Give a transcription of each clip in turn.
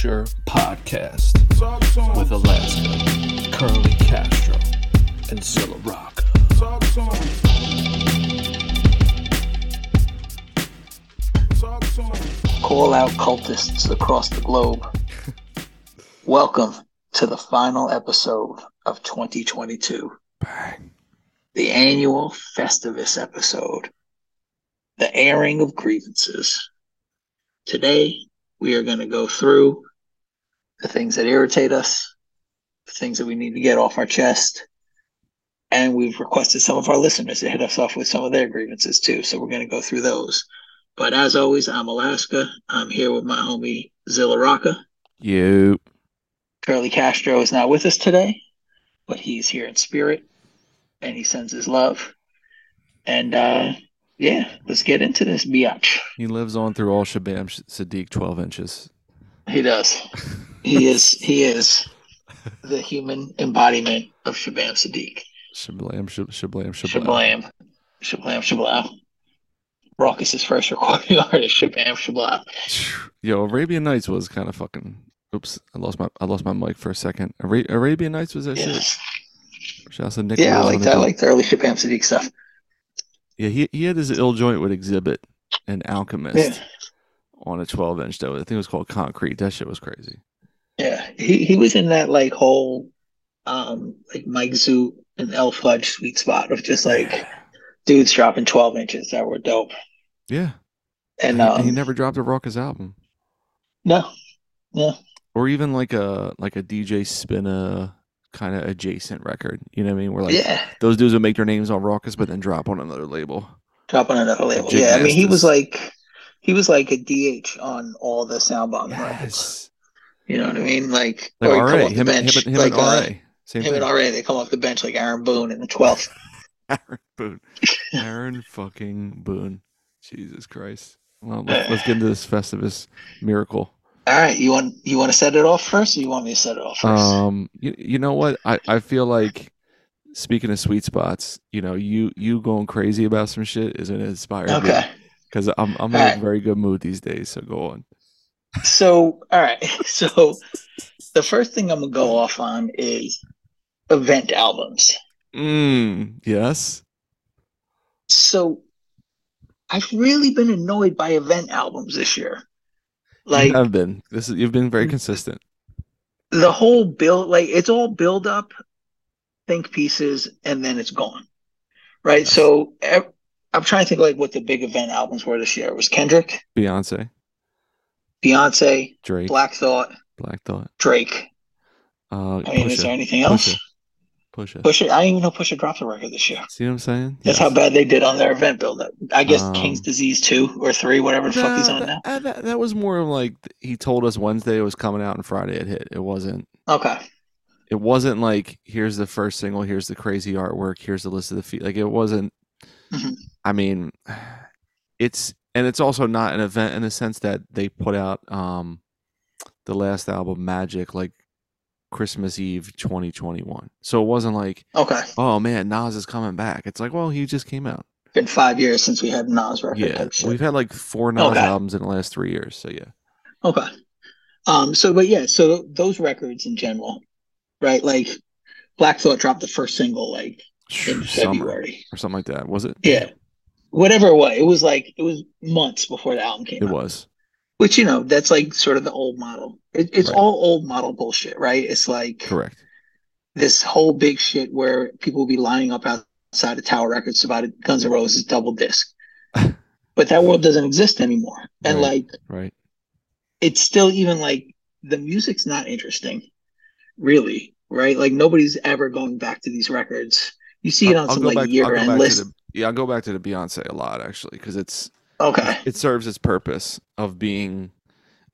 Culture Podcast with Alaska, Curly Castro, and Zilla Rocca. Call out cultists across the globe. Welcome to the final episode of 2022. The annual Festivus episode. The airing of grievances. Today, we are going to go through the things that irritate us, the things that we need to get off our chest. And we've requested some of our listeners to hit us off with some of their grievances too. So we're going to go through those. But as always, I'm Alaska. I'm here with my homie Zilla Rocca. You. Curly Castro is not with us today, but he's here in spirit and he sends his love. And uh yeah, let's get into this biatch. He lives on through all Shabaam Sahdeeq 12 inches. He does. He is he is the human embodiment of Shabaam Sahdeeq. Shablam, shab, shablam, Shablam. shablam. Shablam Shablam. Rawkus's first recording artist, Shabam Shablam. Yo, Arabian Nights was kind of fucking. Oops, I lost my I lost my mic for a second. Ara- Arabian Nights was that Yeah, shit. Shouts to Nick. yeah I like that. I like the early Shabaam Sahdeeq stuff. Yeah, he he had his ill joint with Exhibit and Alchemist Yeah. on a 12 inch though. I think it was called Concrete. That shit was crazy. Yeah, he he was in that like whole, um, like Mike Zoot and L Fudge sweet spot of just like dudes dropping twelve inches that were dope. Yeah, And he, um, he never dropped a Rawkus album, no, no, or even like a like a DJ Spinna kind of adjacent record. You know what I mean? Where like yeah, those dudes would make their names on Rawkus, but then drop on another label. Drop on another label. Jig Yeah, I mean he was like he was like a DH on all the Soundbomb records. Yes. You know what I mean? Like, Like or RA, him, and- him, bench, and- him like and uh, Same him thing. and RA. They come off the bench like Aaron Boone in the twelfth. Aaron Boone. Aaron fucking Boone. Jesus Christ. Well, let's, let's get into this Festivus miracle. All right, you want you want to set it off first, or you want me to set it off first? Um, you, you know what? I, I feel like speaking of sweet spots, you know, you you going crazy about some shit is gonna inspire me because I'm I'm in All right. a very good mood these days. So go on. So, all right. So, the first thing I'm gonna go off on is event albums. Mm, yes. So, I've really been annoyed by event albums this year. Like I've been. This is you've been very Mm. consistent. the whole build, like it's all build up, think pieces, and then it's gone. Right. Yes. So, I'm trying to think like what the big event albums were this year. It was Kendrick, Beyonce, Beyonce, Drake, Black Thought, Black Thought, Drake. uh, I mean, is there anything else? Pusha, Pusha. Pusha. I didn't even know Pusha dropped a record this year. See what I'm saying? That's Yes. how bad they did on their event build-up. I guess Um, King's Disease two or three, whatever the fuck he's on that, now. uh, that, that was more of like he told us Wednesday it was coming out and Friday it hit. It wasn't. Okay, It wasn't like here's the first single, here's the crazy artwork, here's the list of the feet. Like it wasn't. Mhm. I mean, it's and it's also not an event in the sense that they put out um the last album Magic like Christmas Eve 2021. So it wasn't like okay. oh man Nas is coming back. It's like well he just came out. Been five years since we had Nas record. Yeah, we've had like four Nas Okay. albums in the last three years. So yeah. Okay. Um. So, but yeah. So those records in general, right? Like Black Thought dropped the first single like in Summer February. or something like that. Was it? Yeah. Whatever it was, it was like it was months before the album came It out. was. Which you know, that's like sort of the old model. It, it's Right. all old model bullshit, right? It's like Correct. this whole big shit where people will be lining up outside of Tower Records about a Guns N' Roses double disc. but that world doesn't exist anymore. And Right. like Right. it's still even like the music's not interesting, really, right? Like nobody's ever going back to these records. You see it on some like year end to list. the yeah. I'll go back to the Beyonce a lot actually because it's Okay. it serves its purpose of being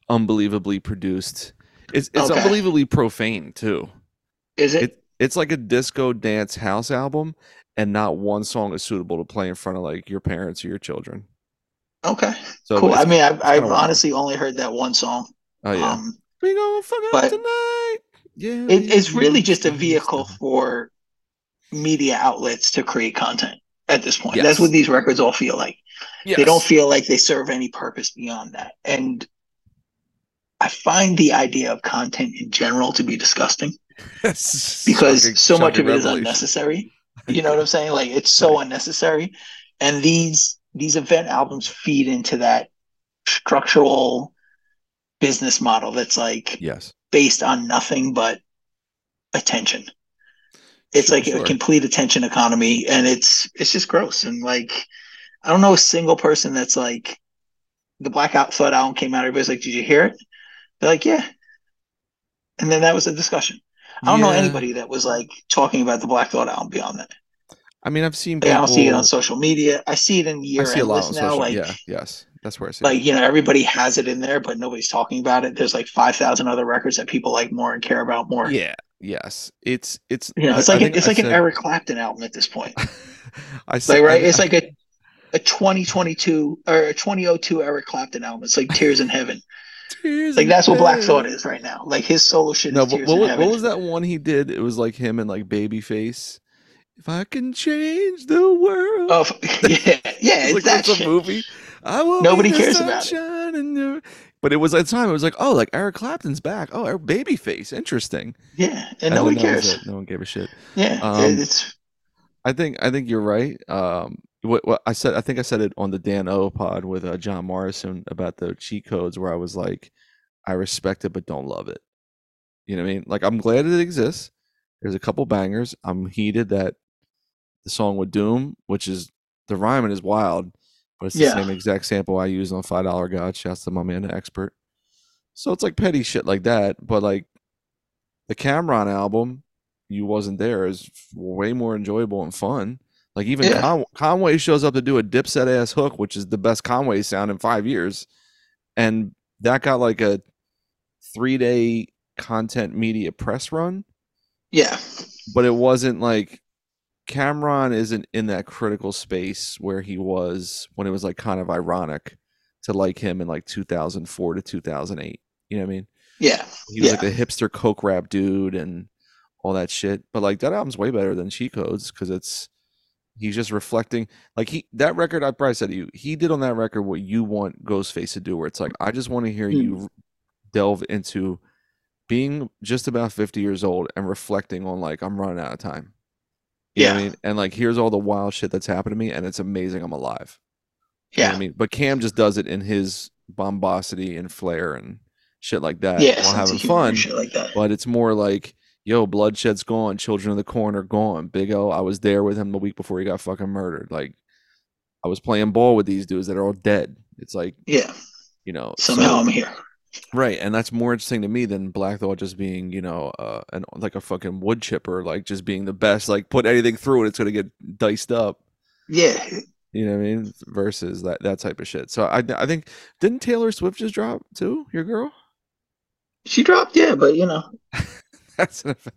unbelievably produced. It's it's Okay. unbelievably profane too. Is it? It it's like a disco dance house album, and not one song is suitable to play in front of like your parents or your children. okay. So cool. I mean, I've, I've honestly only heard that one song. oh yeah, Um, we gonna fuck up tonight. Yeah, it, it's really just a vehicle for media outlets to create content at this point. Yes. That's what these records all feel like. Yes. They don't feel like they serve any purpose beyond that. And I find the idea of content in general to be disgusting because because so much of it is unnecessary. You know what I'm saying? Like it's so unnecessary, and these these event albums feed into that structural business model that's like yes based on nothing but attention. It's Sure, like sure. a complete attention economy, and it's it's just gross. And like, I don't know a single person that's like, the Blackout Thought album came out. Everybody's like, "Did you hear it?" They're like, "Yeah," and then that was a discussion. I don't know anybody that was like talking about the Black Thought album beyond that. I mean, I've seen Like, I people. don't see it on social media. I see it in I year see a lot on now. social. Like, yeah, yes, that's where I see. like it. you know, everybody has it in there, but nobody's talking about it. There's like five thousand other records that people like more and care about more. Yeah, yes, it's it's. yeah. it's I like a, it's I like an Eric Clapton album at this point. I say Like right, it's like a a 2022 or a 2002 Eric Clapton album. It's like Tears in Heaven. Tears Like that's what Black. Thought is right now. Like his solo shit No, is but Tears what, was- what was that one he did? It was like him and like Babyface. If I can change the world. Oh, yeah, yeah, it's like that that's a movie. I will Nobody cares about it. sunshine in your- But it was at the time. It was like, oh, like Eric Clapton's back. Oh, Eric Babyface, interesting. Yeah, and nobody that was cares. it. No one gave a shit. Yeah, Um, it's I think I think you're right. Um, what, what I said, I think I said it on the Dan O pod with uh, John Morrison about the cheat codes, where I was like, I respect it, but don't love it. You know what I mean? Like, I'm glad it exists. There's a couple bangers. I'm heated that the song with Doom, which is the rhyming is wild, but it's the Yeah. same exact sample I used on Five Dollar God. Shouts to my man, the expert. So it's like petty shit like that, but like the Cam'ron album, you wasn't there is way more enjoyable and fun. Like even Yeah. Con- Conway shows up to do a Dipset ass hook, which is the best Conway sound in five years, and that got like a three day content media press run, yeah, but it wasn't like Cam'ron isn't in that critical space where he was when it was like kind of ironic to like him in like 2004 to 2008. You know what I mean? yeah, He was yeah. like the hipster coke rap dude and all that shit. But like that album's way better than Cheat Codes because it's he's just reflecting like he that record I probably said to you, he did on that record what you want Ghostface to do, where it's like, I just want to hear Hmm. you delve into being just about 50 years old and reflecting on like I'm running out of time. You what I mean? And like here's all the wild shit that's happened to me and it's amazing I'm alive. You yeah, I mean, but Cam just does it in his bombosity and flair and shit like that yeah. while having fun. shit like that. But it's more like, yo, bloodshed's gone, children of the corn are gone. Big O, I was there with him the week before he got fucking murdered. Like, I was playing ball with these dudes that are all dead. It's like, yeah, you know, somehow so- I'm here. Right, and that's more interesting to me than Black Thought just being, you know, uh, an like a fucking wood chipper, like just being the best. Like, put anything through it, it's gonna get diced up. Yeah, You know what I mean? Versus that that type of shit. So I I think didn't Taylor Swift just drop too? Your girl? she dropped. Yeah, but you know, That's an event.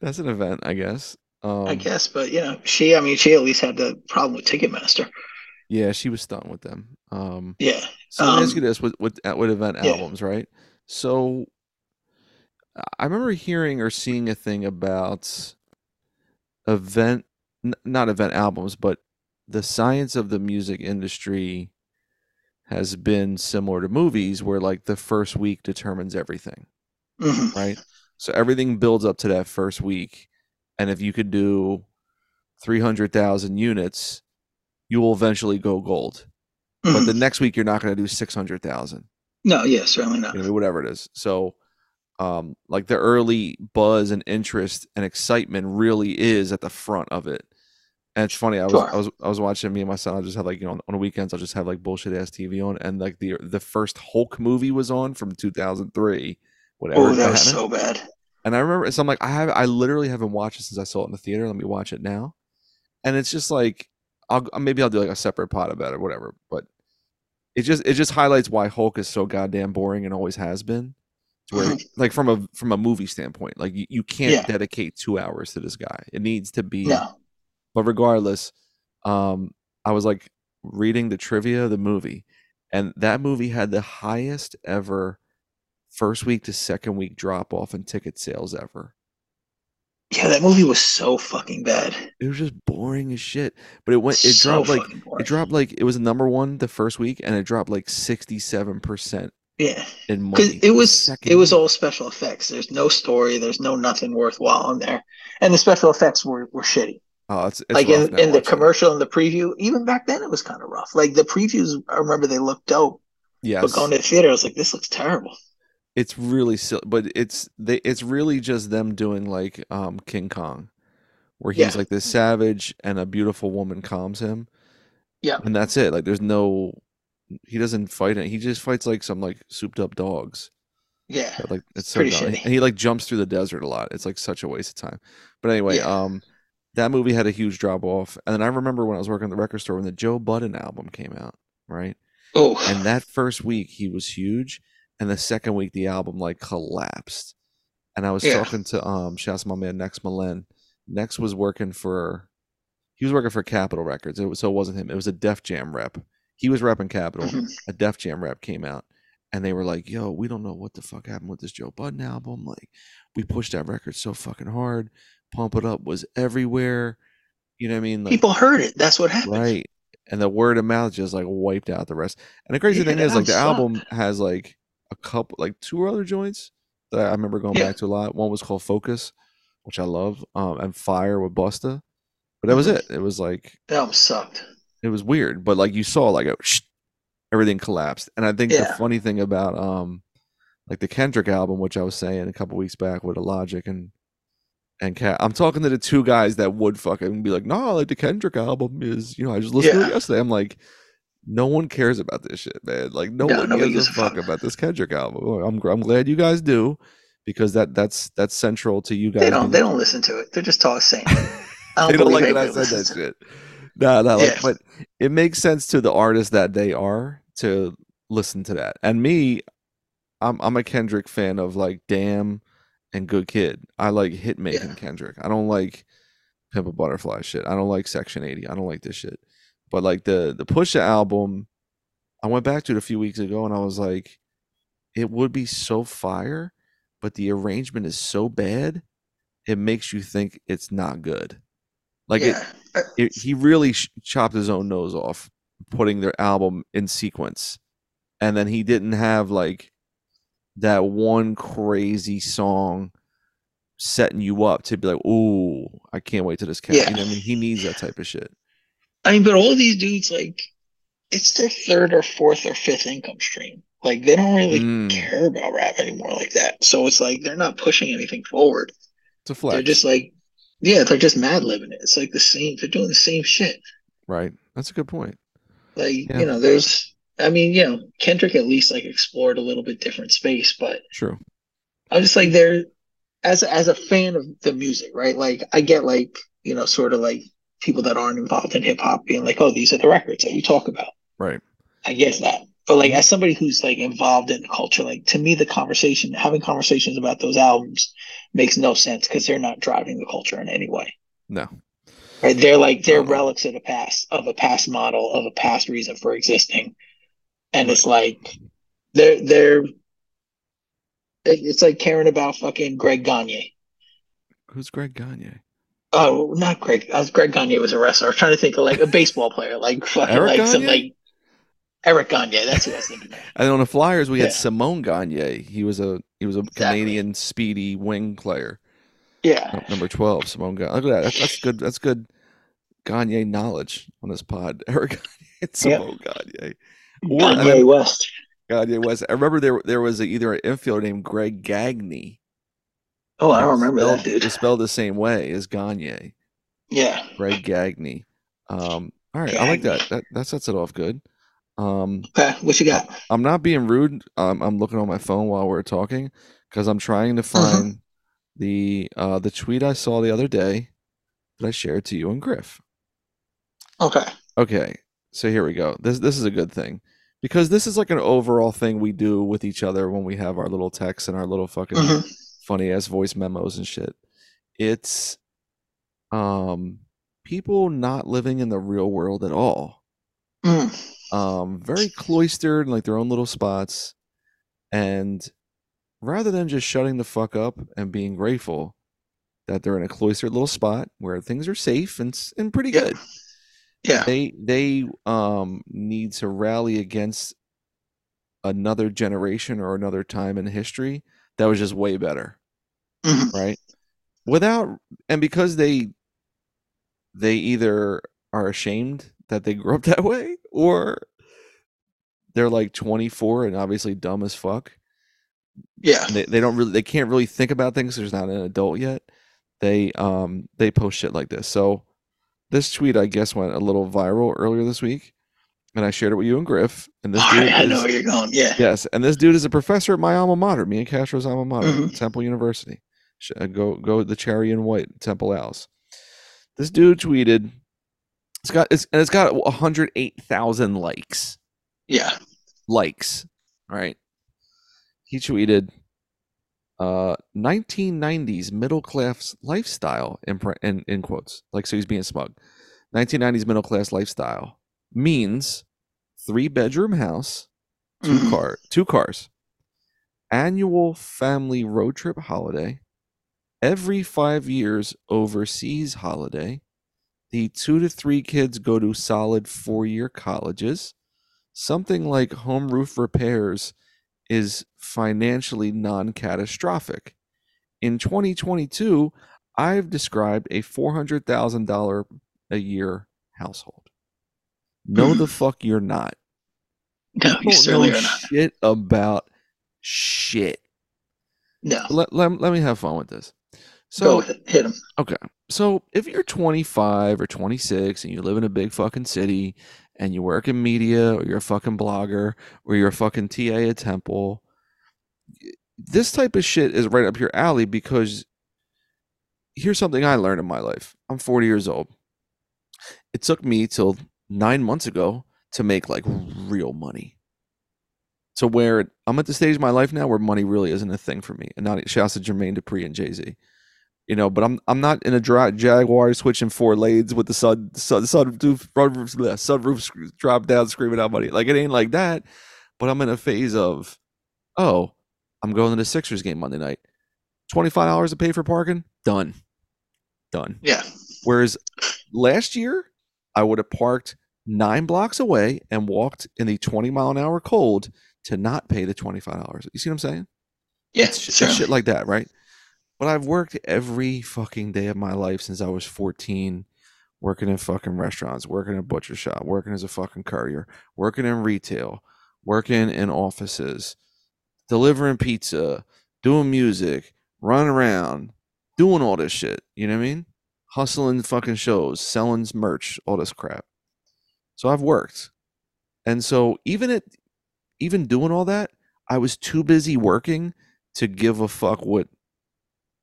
That's an event, I guess. Um, I guess, but you know, she. I mean, she at least had the problem with Ticketmaster. Yeah, she was stunned with them. Um, Yeah, so let me ask Um, you this: with with with event yeah. albums, right? So I- remember hearing or seeing a thing about event, n- not event albums, but the science of the music industry has been similar to movies, where like the first week determines everything. hmm right? So everything builds up to that first week, and if you could do three hundred thousand units, you will eventually go gold. But Mhm. the next week, you're not going to do six hundred thousand, no, yeah, certainly not. you know, whatever it is. So, um, like the early buzz and interest and excitement really is at the front of it. And it's funny. I was Sure. I was I was watching me and my son. I just had like you know on, on the weekends I'll just have like bullshit ass TV on, and like the the first Hulk movie was on from two thousand three. Whatever. Oh, that was so bad. And I remember, so I'm like, I have, I literally haven't watched it since I saw it in the theater. Let me watch it now. And it's just like, I'll maybe I'll do like a separate pod about it, or whatever. But it just it just highlights why Hulk is so goddamn boring and always has been. Where, like from a from a movie standpoint, like you, you can't Yeah. dedicate two hours to this guy. It needs to be. No, But regardless, um, I was like reading the trivia of the movie, and that movie had the highest ever first week to second week drop off in ticket sales ever. Yeah, that movie was so fucking bad. It was just boring as shit. But it went it so dropped like boring. it dropped like it was number one the first week and it dropped like sixty seven percent Yeah, in because it was it was all special effects. There's no story. There's no nothing worthwhile in there, and the special effects were were shitty. oh, it's, it's like in, in the it. commercial and the preview, even back then it was kind of rough. Like the previews, I remember they looked dope, Yes, but going to the theater, I was like, this looks terrible. It's really silly, but it's they it's really just them doing like um King Kong, where he's Yeah. like this savage and a beautiful woman calms him. Yeah. and that's it. Like there's no, he doesn't fight it. He just fights like some like souped up dogs. Yeah, But, like it's, so dumb. and he like jumps through the desert a lot. It's like such a waste of time. But anyway, Yeah. um, that movie had a huge drop off, and then I remember when I was working at the record store when the Joe Budden album came out, right? Oh, And that first week he was huge, and the second week the album like collapsed. And I was Yeah. talking to um, shouts to my man Next Malen. Nex was working for, he was working for Capitol Records. It was, so it wasn't him. It was a Def Jam rep. He was repping Capitol Mhm. a Def Jam rep came out and they were like, yo, we don't know what the fuck happened with this Joe Budden album. Like, we pushed that record so fucking hard. Pump It Up was everywhere. You know what I mean? Like, people heard it. That's what happened. right. And the word of mouth just like wiped out the rest. And the crazy Yeah, thing is, like, the album album has like a couple, like two other joints that I remember going Yeah. back to a lot. One was called Focus, which I love, um, and Fire with Busta. But that was Mhm. it. It was like, That album sucked. it was weird, but like you saw, like a everything collapsed. And I think the funny thing about um, like the Kendrick album, which I was saying a couple weeks back with a Logic and and Cat, I'm talking to the two guys that would fucking be like, no, like the Kendrick album is, you know, I just listened to it yesterday. I'm like, no one cares about this shit, man. Like no No, one gives a fuck fuck. about this Kendrick album. I'm I'm glad you guys do because that that's that's central to you guys. They don't. They don't listen to it. They're just talking saying. I don't they don't like that I said that listens to it. shit. No, no, like, Yeah. but it makes sense to the artist that they are to listen to that. And me, I'm I'm a Kendrick fan of like Damn and Good Kid. I like hit making Yeah. Kendrick. I don't like Pimp a Butterfly shit. I don't like Section 80. I don't like this shit. But like the the Pusha album, I went back to it a few weeks ago and I was like, it would be so fire, but the arrangement is so bad, it makes you think it's not good. Like it, yeah. Uh, it, he really sh- chopped his own nose off putting their album in sequence and then he didn't have like that one crazy song setting you up to be like ooh i can't wait to this cat Yeah. you know i mean he needs that type of shit I mean, but all these dudes, like, it's their third or fourth or fifth income stream. Like, they don't really Mm. care about rap anymore like that. So it's like they're not pushing anything forward. it's a flex They're just like, yeah, they're just mad living it. It's like the same. They're doing the same shit. right that's a good point Like, Yeah. you know, there's. I mean, you know, Kendrick at least like explored a little bit different space, but true I'm just like there as as a fan of the music, right? Like I get like, you know, sort of like people that aren't involved in hip hop being like, oh, these are the records that we talk about. right I get that. But like as somebody who's like involved in the culture, like to me the conversation having conversations about those albums makes no sense because they're not driving the culture in any way. no Right? They're like they're relics of the past, of a past model, of a past reason for existing. And it's like they're they're it's like caring about fucking Greg Gagne. who's greg gagne Oh, not Greg. Uh, Greg Gagne was a wrestler. I was trying to think of like a baseball player, like fucking Eric like some Gagne? like Eric Gagne. That's who I was thinking of. and on the flyers we Yeah. had simon gagne he was a he was a Exactly. canadian speedy wing player Yeah. Number 12 simon gagne look at that that's, that's good that's good gagne knowledge on this pod eric gagne and simon gagne Or- and Gagne then- West. Gagne was. I remember there there was a, either an infielder named Greg Gagne. Oh, I don't remember spelled, that dude. It's spelled the same way as Gagne. Yeah. Greg Gagne. Um, all right, I like that. That that sets it off good. Um, Okay, what you got? I'm not being rude. Um, I'm looking on my phone while we're talking because I'm trying to Uh-huh. find the uh the tweet I saw the other day that I shared to you and Griff. Okay. Okay, so here we go. This this is a good thing because this is like an overall thing we do with each other when we have our little texts and our little fucking Mhm. Funny ass voice memos and shit. It's um people not living in the real world at all. Mm. Um very cloistered in like their own little spots and rather than just shutting the fuck up and being grateful that they're in a cloistered little spot where things are safe and and pretty Yeah. good Yeah. they they um need to rally against another generation or another time in history that was just way better, Mhm. right? Without and because they they either are ashamed that they grew up that way or they're like 24 and obviously dumb as fuck Yeah. they, they don't really they can't really think about things. there's not an adult yet they um they post shit like this so this tweet i guess went a little viral earlier this week and i shared it with you and griff and this All dude right, I know is- where you're going. Yeah. yes and this dude is a professor at my alma mater me and castro's alma mater Mhm. temple university go go the cherry and white temple owls this dude tweeted it's got it's and it's got 108000 likes Yeah. likes, right? He tweeted, uh, 1990s middle class lifestyle in, in, in quotes, like so he's being smug. 1990s middle class lifestyle means three bedroom house, 2 Mhm. car, two cars, annual family road trip holiday, every five years overseas holiday. The two to three kids go to solid four year colleges. Something like home roof repairs is financially non catastrophic. In 2022, I've described a $400,000 a year household. No, the fuck you're not. No, you certainly are not. shit about shit. No. Let, let, let me have fun with this. So, it. Hit him. okay. So, if you're 25 or 26 and you live in a big fucking city and you work in media or you're a fucking blogger or you're a fucking TA at Temple, this type of shit is right up your alley because here's something I learned in my life. I'm 40 years old. It took me till nine months ago to make like real money. So where I'm at the stage of my life now where money really isn't a thing for me. And not shouts to Jermaine Dupri and Jay Z. You know, but I'm I'm not in a dra- Jaguar switching four lanes with the sun sun sun roof sunroof sc- drop down screaming out money. Like it ain't like that. But I'm in a phase of, oh, I'm going to the Sixers game Monday night. Twenty five dollars to pay for parking. Done. Done. Yeah. Whereas last year, I would have parked nine blocks away and walked in the 20 mile an hour cold to not pay the $25. You see what I'm saying? Yeah. It's certainly. shit like that, right? But I've worked every fucking day of my life since I was 14, working in fucking restaurants, working in a butcher shop, working as a fucking courier, working in retail, working in offices, delivering pizza, doing music, running around, doing all this shit. You know what I mean? Hustling fucking shows, selling merch, all this crap. So I've worked. And so even at even doing all that, I was too busy working to give a fuck what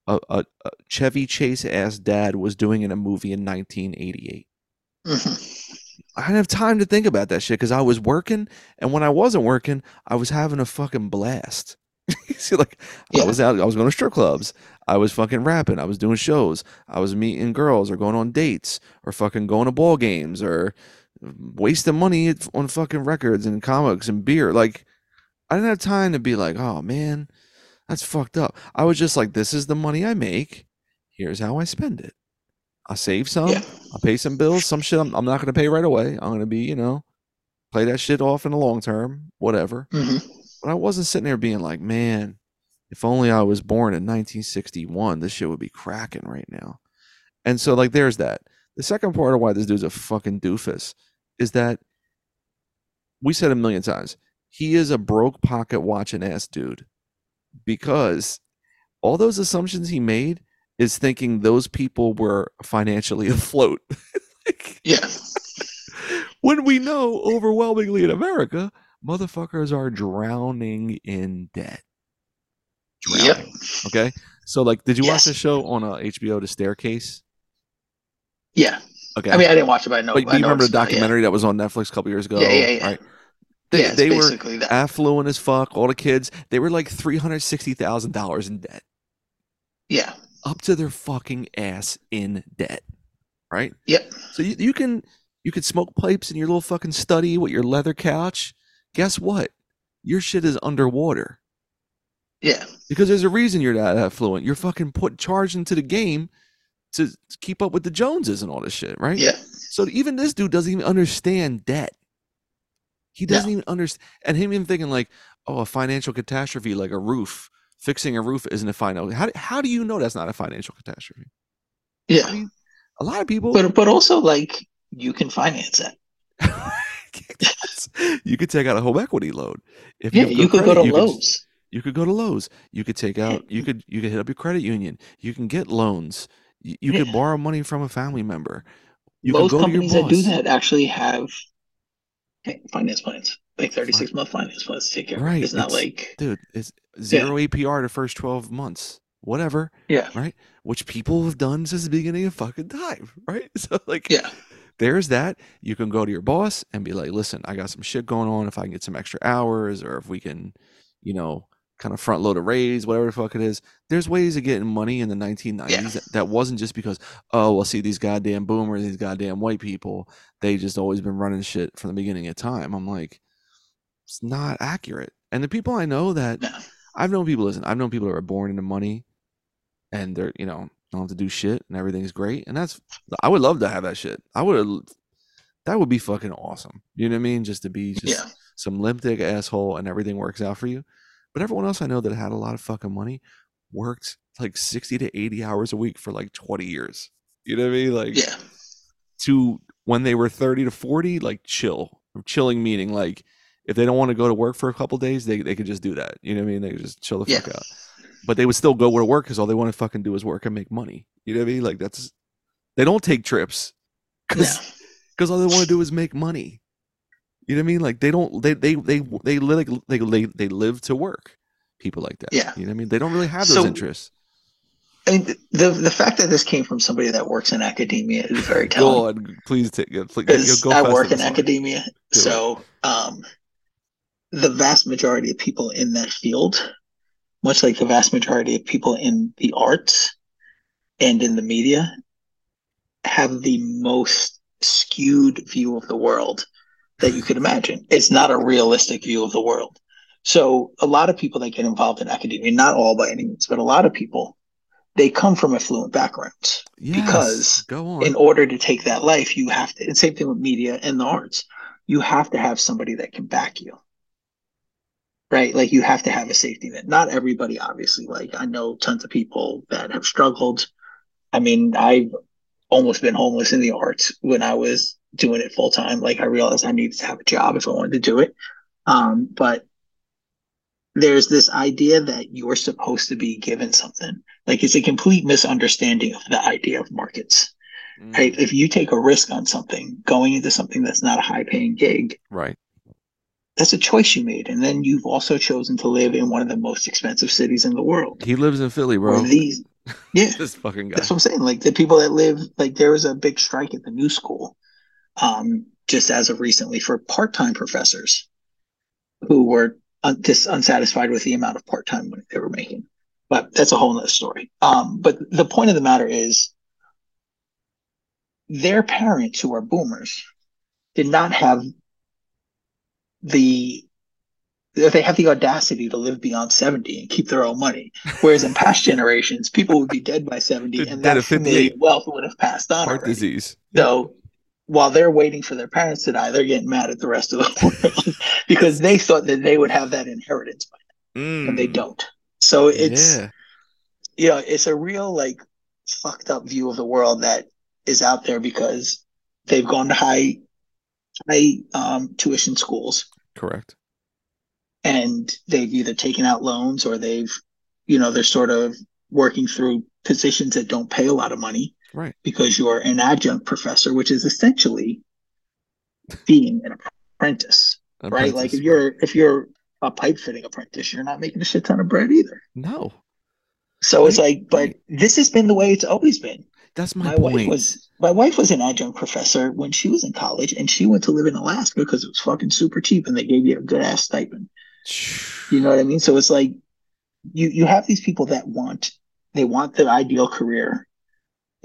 a, a, a Chevy Chase ass dad was doing in a movie in 1988. Mhm. I didn't have time to think about that shit because I was working, and when I wasn't working, I was having a fucking blast. See, like Yeah. I was out, I was going to strip clubs, I was fucking rapping, I was doing shows, I was meeting girls or going on dates or fucking going to ball games or wasting money on fucking records and comics and beer. Like I didn't have time to be like, oh man, that's fucked up. I was just like, this is the money I make. Here's how I spend it. I save some. Yeah. I'll pay some bills. Some shit I'm, I'm not going to pay right away. I'm going to be, you know, play that shit off in the long term, whatever. Mhm. But I wasn't sitting there being like, man, if only I was born in 1961, this shit would be cracking right now. And so, like, there's that. The second part of why this dude's a fucking doofus is that we said a million times he is a broke pocket watching ass dude because all those assumptions he made is thinking those people were financially afloat. Like, Yeah. when we know overwhelmingly in America, motherfuckers are drowning in debt. Yep. Drowning. Okay. So, like, did you watch the show on uh, HBO, The Staircase? Yeah. Okay. I mean, I didn't watch it, but I know. but do you remember the about- yeah. documentary that was on Netflix a couple years ago? Yeah, yeah, yeah. Right. They, yeah, they were that. affluent as fuck. All the kids, they were like three hundred sixty thousand dollars in debt, yeah. up to their fucking ass in debt. Right. Yep. So you, you can you can smoke pipes in your little fucking study with your leather couch. Guess what? Your shit is underwater Yeah. because there's a reason you're that affluent. You're fucking put charged into the game to keep up with the Joneses and all this shit, right? Yeah. So even this dude doesn't even understand debt. He doesn't even understand, and him even thinking like, oh, a financial catastrophe like a roof, fixing a roof isn't a financial. How how do you know that's not a financial catastrophe? Yeah, mean, a lot of people, but but also like you can finance it. you could take out a home equity loan. If yeah, you, you could credit, go to Lowe's. Could, you could go to Lowe's. You could take out. You could you could hit up your credit union. You can get loans. You, you yeah. could borrow money from a family member. You companies that do that actually have finance plans, like thirty-six month finance plans to take care. Right, it's not it's, like dude, it's zero yeah. APR the first twelve months, whatever. Yeah, right. Which people have done since the beginning of fucking time, right? So like, yeah, there's that. You can go to your boss and be like, listen, I got some shit going on. If I can get some extra hours, or if we can, you know, kind of front load a raise, whatever the fuck it is. There's ways of getting money in the 1990s yeah. that, that, wasn't just because, oh, well, see these goddamn boomers, these goddamn white people, they just always been running shit from the beginning of time. I'm like, it's not accurate. And the people I know that I've known people, listen, I've known people that are born into money and they're, you know, don't have to do shit and everything's great. And that's, I would love to have that shit. I would, that would be fucking awesome. You know what I mean? Just to be just yeah. some limp dick asshole and everything works out for you. But everyone else I know that had a lot of fucking money worked like 60 to 80 hours a week for like 20 years. You know what I mean? Like, yeah. To when they were 30 to 40, like chill. Chilling meaning like if they don't want to go to work for a couple days, they, they could just do that. You know what I mean? They could just chill the yeah. fuck out. But they would still go to work because all they want to fucking do is work and make money. You know what I mean? Like that's they don't take trips because because all they want to do is make money. You know what I mean? Like they don't they they they they like they they, they live to work. People like that. Yeah. You know what I mean? They don't really have those so, interests. I mean, the the fact that this came from somebody that works in academia is very telling. Go on, please take it. Please, I work in academia, Do so um, the vast majority of people in that field, much like the vast majority of people in the arts and in the media, have the most skewed view of the world that you could imagine. It's not a realistic view of the world. So a lot of people that get involved in academia, not all by any means, but a lot of people, they come from affluent backgrounds yes, because in order to take that life, you have to, and same thing with media and the arts, you have to have somebody that can back you. Right. Like you have to have a safety net. Not everybody, obviously. Like I know tons of people that have struggled. I mean, I've almost been homeless in the arts when I was doing it full time. Like I realized I needed to have a job if I wanted to do it. Um, but there's this idea that you're supposed to be given something. Like it's a complete misunderstanding of the idea of markets. Mm. Right? If you take a risk on something, going into something that's not a high paying gig, right? That's a choice you made, and then you've also chosen to live in one of the most expensive cities in the world. He lives in Philly, bro. These, yeah, this fucking guy. That's what I'm saying. Like the people that live, like there was a big strike at the new school, um, just as of recently for part-time professors who were un- just unsatisfied with the amount of part-time money they were making. But that's a whole nother story. Um, but the point of the matter is their parents who are boomers did not have the they have the audacity to live beyond 70 and keep their own money. Whereas in past generations, people would be dead by 70 and that familiar wealth would have passed on. Heart already. disease. So while they're waiting for their parents to die, they're getting mad at the rest of the world because they thought that they would have that inheritance by now, mm. and they mm. don't. So it's yeah. you know it's a real like fucked up view of the world that is out there because they've gone to high high um, tuition schools. Correct. And they've either taken out loans or they've you know they're sort of working through positions that don't pay a lot of money right. Because you're an adjunct professor which is essentially being an apprentice, apprentice right like if you're if you're a pipe fitting apprentice you're not making a shit ton of bread either. No. So right. it's like but this has been the way it's always been. That's my, my point. wife was my wife was an adjunct professor when she was in college and she went to live in alaska because it was fucking super cheap and they gave you a good ass stipend. You know what i mean? So it's like you you have these people that want they want the ideal career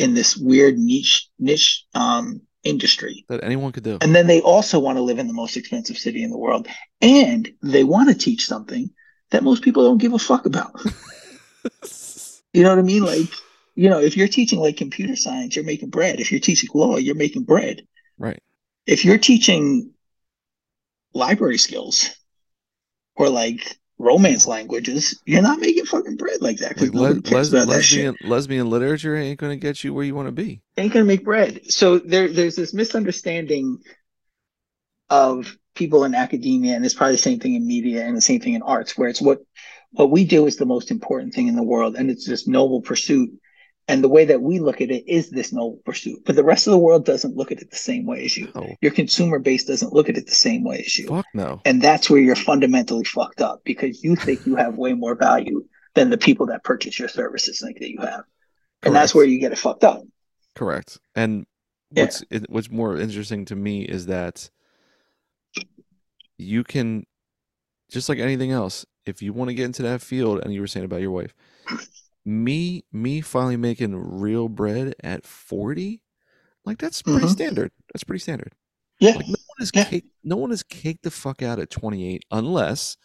in this weird niche niche um, industry that anyone could do. And then they also want to live in the most expensive city in the world, and they want to teach something that most people don't give a fuck about. you know what I mean? Like, you know, if you're teaching like computer science, you're making bread. If you're teaching law, you're making bread. Right. If you're teaching library skills, or like romance languages, you're not making fucking bread like that. Like le- les- lesbian lesbian literature ain't gonna get you where you want to be. Ain't gonna make bread. So there there's this misunderstanding of people in academia, and it's probably the same thing in media and the same thing in arts, where it's what what we do is the most important thing in the world, and it's this noble pursuit. And the way that we look at it is this noble pursuit, but the rest of the world doesn't look at it the same way as you. No. Your consumer base doesn't look at it the same way as you. Fuck no. And that's where you're fundamentally fucked up because you think you have way more value than the people that purchase your services think that you have. Correct. And that's where you get it fucked up. Correct. And what's yeah. what's more interesting to me is that you can just like anything else if you want to get into that field and you were saying about your wife me me finally making real bread at 40 like that's pretty mm-hmm. standard that's pretty standard yeah like, no one is yeah. cake, no one is caked the fuck out at 28 unless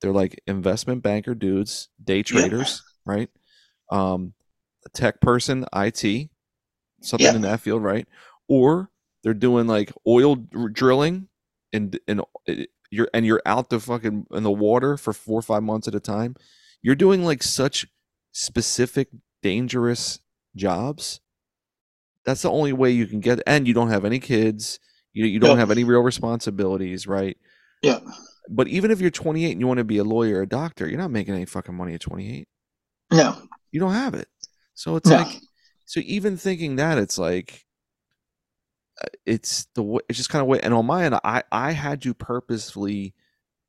they're like investment banker dudes day traders yeah. right um a tech person it something yeah. in that field right or they're doing like oil drilling and and you're and you're out the fucking in the water for four or five months at a time, you're doing like such specific dangerous jobs. That's the only way you can get, and you don't have any kids. You you don't have any real responsibilities, right? Yeah. But even if you're 28 and you want to be a lawyer or a doctor, you're not making any fucking money at 28. No. You don't have it. So it's no. like, so even thinking that, it's like, uh, it's the way it's just kind of way and on my end i i had to purposefully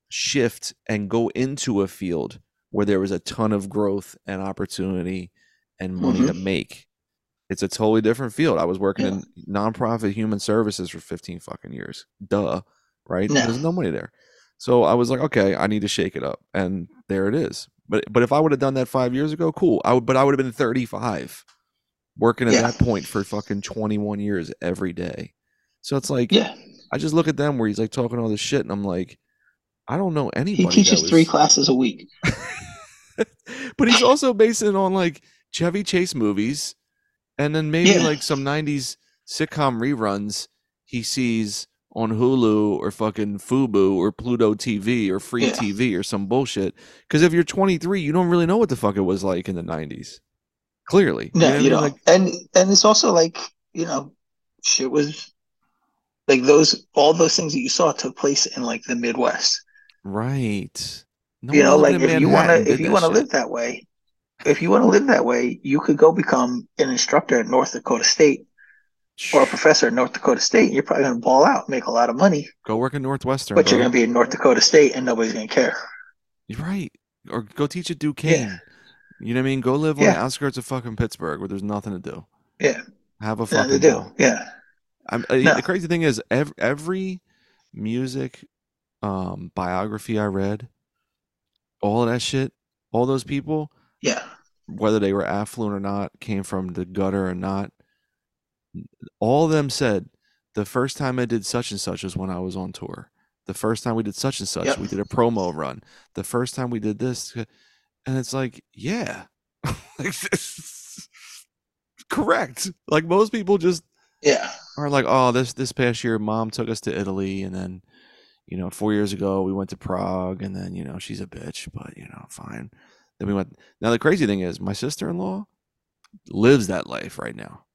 shift and go into a field where there was a ton of growth and opportunity and money mm-hmm. to make it's a totally different field i was working yeah. in nonprofit human services for 15 fucking years duh right no. there's no money there so i was like okay i need to shake it up and there it is but but if i would have done that five years ago cool i would but i would have been 35 working at yeah. that point for fucking 21 years every day. So it's like, yeah, I just look at them where he's like talking all this shit, and I'm like, I don't know anybody. He teaches was... three classes a week, but he's also basing it on like Chevy Chase movies, and then maybe yeah. like some 90s sitcom reruns he sees on Hulu or fucking Fubo or Pluto TV or Free yeah. TV or some bullshit. Because if you're 23, you don't really know what the fuck it was like in the 90s. Clearly, no, you know, you know like, and and it's also like you know, shit was like those all those things that you saw took place in like the Midwest, right? No you know, like if you want to if you want to live that way, if you want to live that way, you could go become an instructor at North Dakota State or a professor at North Dakota State. You're probably going to ball out, make a lot of money. Go work at Northwestern, but bro. you're going to be in North Dakota State, and nobody's going to care. You're right. Or go teach at Duquesne. Yeah. You know what I mean? Go live on the outskirts of fucking Pittsburgh where there's nothing to do. Yeah. Have a fucking yeah, do. Yeah. I'm, uh, no. The crazy thing is, every, every music um, biography I read, all of that shit, all those people, yeah, whether they were affluent or not, came from the gutter or not, all of them said the first time I did such and such was when I was on tour. The first time we did such and such, yep. we did a promo run. The first time we did this, and it's like, yeah, like this, correct. Like most people just yeah are like, oh, this this past year, mom took us to Italy, and then you know, four years ago we went to Prague, and then you know she's a bitch, but you know, fine. Then we went. Now the crazy thing is, my sister in law lives that life right now,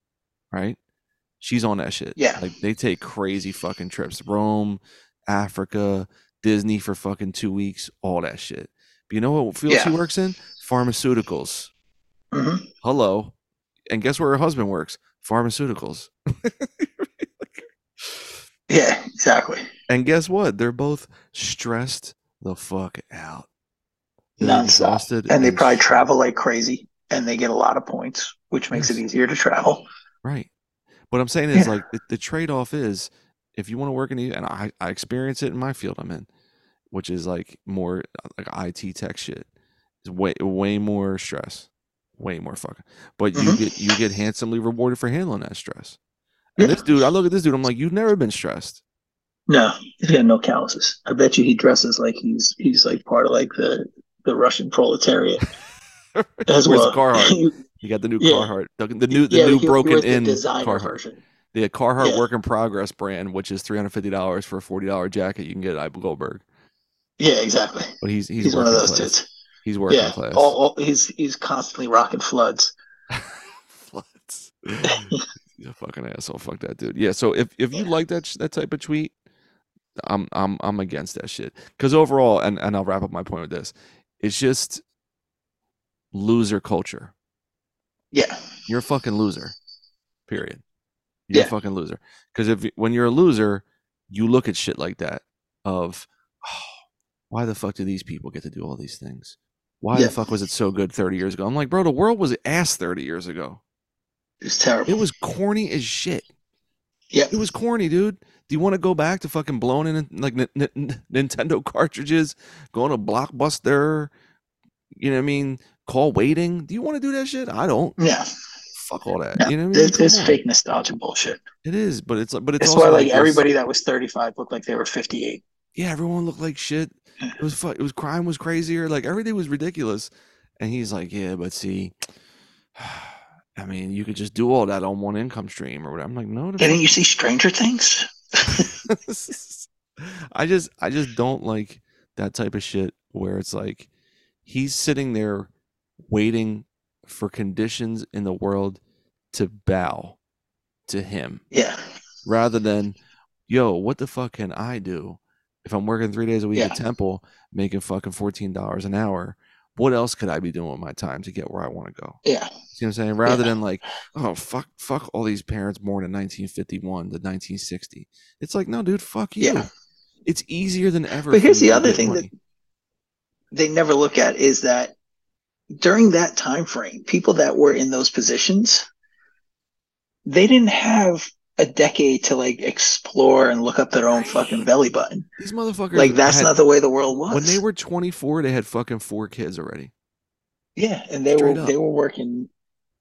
right? She's on that shit. Yeah. Like they take crazy fucking trips. Rome, Africa, Disney for fucking two weeks, all that shit. But you know what field yeah. she works in? Pharmaceuticals. Mm-hmm. Hello. And guess where her husband works? Pharmaceuticals. yeah, exactly. And guess what? They're both stressed the fuck out. They're. And, and they probably travel like crazy and they get a lot of points, which makes yes. it easier to travel. Right. What I'm saying is yeah. like the, the trade off is if you want to work in, the, and I, I experience it in my field I'm in which is like more like IT tech shit. It's way way more stress, way more fucking. But mm-hmm. you get you get handsomely rewarded for handling that stress. And yeah. this dude, I look at this dude, I'm like, you've never been stressed. No, he's got no calluses. I bet you he dresses like he's he's like part of like the the Russian proletariat as well. Carhartt? you got the new yeah. Carhartt, the, new the yeah, new broken in Carhartt. Version. The Carhartt yeah. Work in Progress brand, which is three hundred fifty dollars for a forty dollar jacket, you can get at Goldberg. Yeah, exactly. But he's he's, He's, one of those class. dudes. He's working Yeah, class. all, all, he's he's constantly rocking floods. Floods. Fucking asshole. Fuck that dude. Yeah. So if if you like that that type of tweet, I'm I'm I'm against that shit. Because overall, and and I'll wrap up my point with this. It's just loser culture. Yeah, You're a fucking loser. Period. You're Yeah. a fucking loser. Because if when you're a loser, you look at shit like that of, oh, why the fuck do these people get to do all these things? Why Yeah. the fuck was it so good 30 years ago? I'm like, bro, the world was ass 30 years ago. it's terrible. It was corny as shit. Yeah, It was corny, dude. Do you want to go back to fucking blowing in like N- N- Nintendo cartridges, going to Blockbuster? You know what I mean? Call waiting. Do you want to do that shit? I don't. yeah. Fuck all that. No, You know what I mean? it's, it's fake nostalgia bullshit. It is, but it's like, but it's It's also why like this- everybody that was 35 looked like they were 58. yeah, everyone looked like shit. It was fu- it was crime was crazier. Like everything was ridiculous. And he's like, yeah, but see, I mean, you could just do all that on one income stream or whatever. I'm like, no, Didn't you see Stranger Things? I just I just don't like that type of shit where it's like he's sitting there waiting for conditions in the world to bow to him Yeah, rather than yo what the fuck can I do if I'm working 3 days a week Yeah. at Temple making fucking $14 an hour what else could I be doing with my time to get where I want to go yeah, See what I'm saying? Rather Yeah. than like, oh fuck, fuck all these parents born in 1951 to 1960. It's like, no, dude, fuck you. Yeah. It's easier than ever. But here's the other thing money. they never look at is that during that time frame, people that were in those positions, they didn't have a decade to like explore and look up their own fucking belly button. these motherfuckers, Like that's had- not the way the world was. when they were 24, they had fucking four kids already. yeah, and they Straight were up. they were working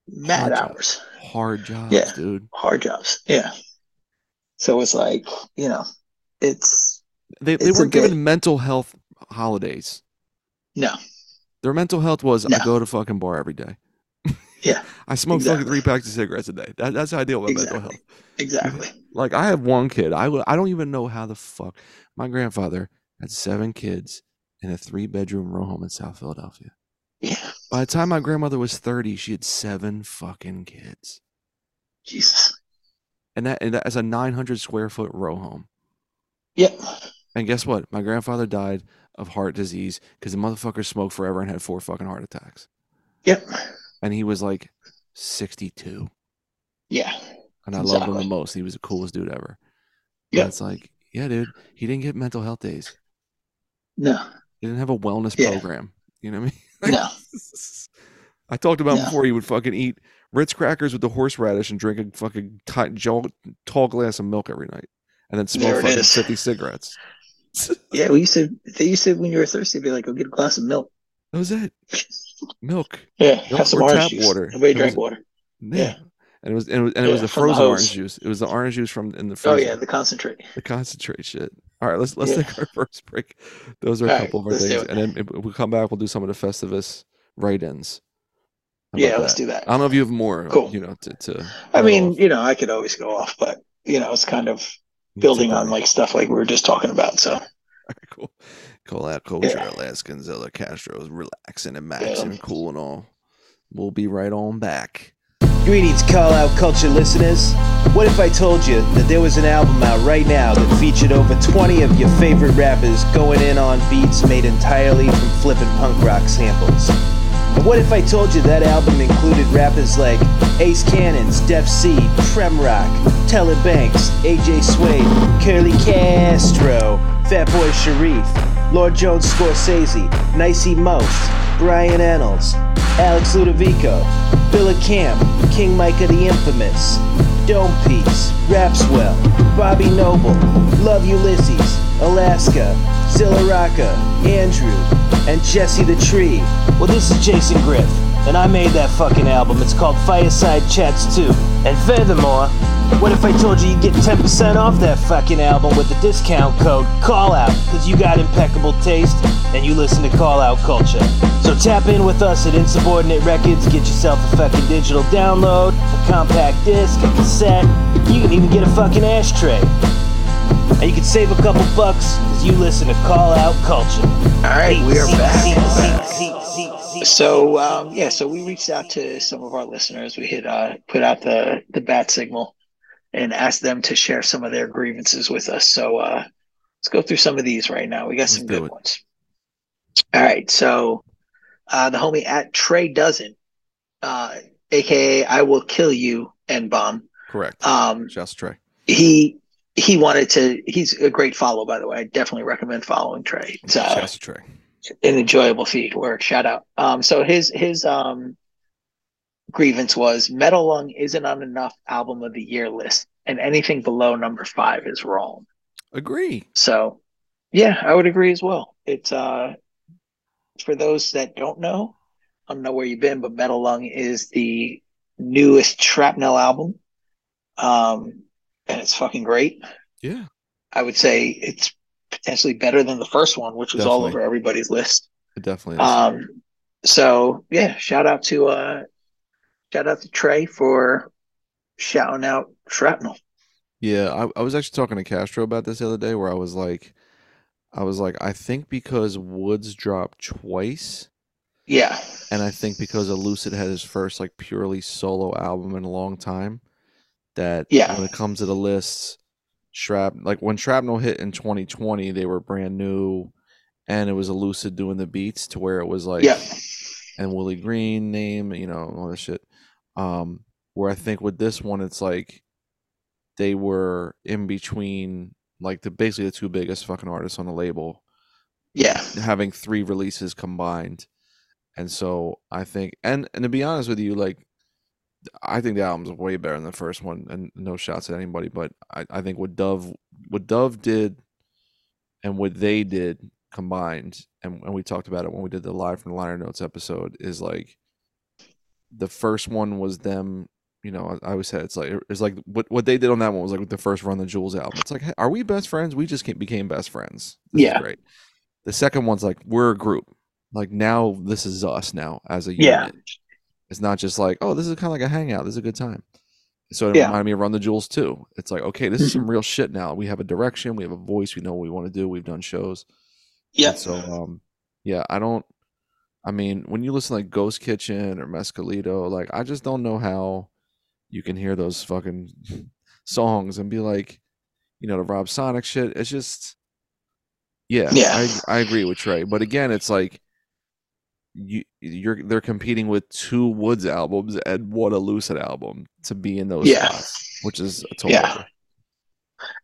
mad Hard hours, Hard jobs, Yeah. dude. hard jobs. Yeah. So it's like you know, it's They they It's a were given mental health holidays. no, Their mental health was I go to fucking bar every day. Yeah, I smoke fucking three packs of cigarettes a day. That, that's how I deal with mental health. exactly. Like I have one kid. I I don't even know how the fuck my grandfather had seven kids in a three bedroom row home in South Philadelphia. Yeah, By the time my grandmother was thirty, she had seven fucking kids, Jesus. and that and that is a nine hundred square foot row home. Yep. And guess what? My grandfather died of heart disease because the motherfucker smoked forever and had four fucking heart attacks. Yep. And he was like sixty two, Yeah. and I loved him the most. He was the coolest dude ever. Yeah. It's like, yeah, dude, he didn't get mental health days. No. He didn't have a wellness Yeah. program. You know what I mean? No. I talked about No. before he would fucking eat Ritz crackers with the horseradish and drink a fucking jo- tall glass of milk every night, and then smoke fucking is. fifty cigarettes. Yeah, we used to. They used to when you were thirsty, be like, "Go get a glass of milk." That was it. Milk. Yeah, Milk have some or orange tap juice. water. That drank was- water. Yeah. Yeah. And it was and it was, and it was Yeah, the the frozen hose. orange juice. It was the orange juice from in the Oh yeah, the concentrate. the concentrate shit. All right, let's let's Yeah. take our first break. Those are a All right, couple of our things, and then if we come back, we'll do some of the Festivus write-ins. Yeah, let's do that. I don't know if you have more. Uh, cool. You know, to, to I mean, off. you know, I could always go off, but you know, it's kind of building on Like like stuff like we were just talking about. So cool. Call out culture, Yeah. Alaskan Zilla Castro's relaxing and maxing and cool and all. We'll be right on back. Greetings, call out culture listeners. What if I told you that there was an album out right now that featured over 20 of your favorite rappers going in on beats made entirely from flippin' punk rock samples? And what if I told you that album included rappers like Ace Cannons, Def C, Prem Rock, Teller Banks, AJ Suede, Curly Castro, Fatboy Sharif, Lord Jones Scorsese, Nicey Most, Brian Ennals, Alex Ludovico, Billa Camp, King Micah the Infamous, Dome Piece, Rapswell, Bobby Noble, Love Ulysses, Alaska, Zilla Andrew, and Jesse the Tree. Well, this is Jason Griff, and I made that fucking album. It's called Fireside Chats 2. And furthermore, what if I told you you'd get 10% off that fucking album with the discount code CALLOUT? Because you got impeccable taste and you listen to Call Out Culture. So tap in with us at Insubordinate Records, get yourself a fucking digital download, a compact disc, a cassette. You can even get a fucking ashtray. And you can save a couple bucks because you listen to Call Out Culture. All right, we are back. So um, yeah, so we reached out to some of our listeners. We hit uh, put out the the bat signal and asked them to share some of their grievances with us. So uh, let's go through some of these right now. We got some Let's do good it. ones. All right, so uh, the homie at Trey doesn't, uh, aka I will kill you and bomb. Correct. Um, Just Trey. he he wanted to. He's a great follow, by the way. I definitely recommend following Trey. It's uh, Just Trey. An enjoyable feed. Word, shout out. Um, so his his um grievance was Metal Lung isn't on enough album of the year list, and anything below number five is wrong. Agree. So, yeah, I would agree as well. It's uh for those that don't know, I don't know where you've been, but Metal Lung is the newest Shrapnel album, um, and it's fucking great. Yeah. I would say it's potentially better than the first one, which was all over everybody's list. It definitely is. Um, so yeah, shout out to uh, shout out to Trey for shouting out Shrapnel. Yeah, I, I was actually talking to Castro about this the other day where I was like I was like, I think because Woods dropped twice, Yeah, and I think because Elucid had his first like purely solo album in a long time, that Yeah. when it comes to the lists, Shrap like when Shrapnel hit in 2020, they were brand new, and it was Elucid doing the beats to where it was like yeah, and Willie Green name, you know, all this shit. Um, where I think with this one, it's like they were in between, like the basically the two biggest fucking artists on the label, yeah, having three releases combined, and so I think, and and to be honest with you, like I think the album's way better than the first one, and no shots at anybody, but I, I think what Dove what Dove did and what they did combined, and, and we talked about it when we did the live from the liner notes episode, is like the first one was them. You know, I I always said it's like it's like what what they did on that one was like with the first Run the Jewels album. It's like, hey, are we best friends? We just came, became best friends. This Yeah. great. The second one's like we're a group. Like now, this is us now as a Yeah. It's not just like, oh, this is kind of like a hangout. This is a good time. So it Yeah. reminded me of Run the Jewels too. It's like, okay, this is some real shit now. We have a direction, we have a voice, we know what we want to do. We've done shows. yeah. And so, um, yeah, I don't. I mean, when you listen like Ghost Kitchen or Mescalito, like I just don't know how you can hear those fucking songs and be like, you know, the Rob Sonic shit. It's just, yeah, Yeah. I I agree with Trey, but again, it's like you you're they're competing with two Woods albums and one Lucid album to be in those Yeah. spots, which is a total. Yeah.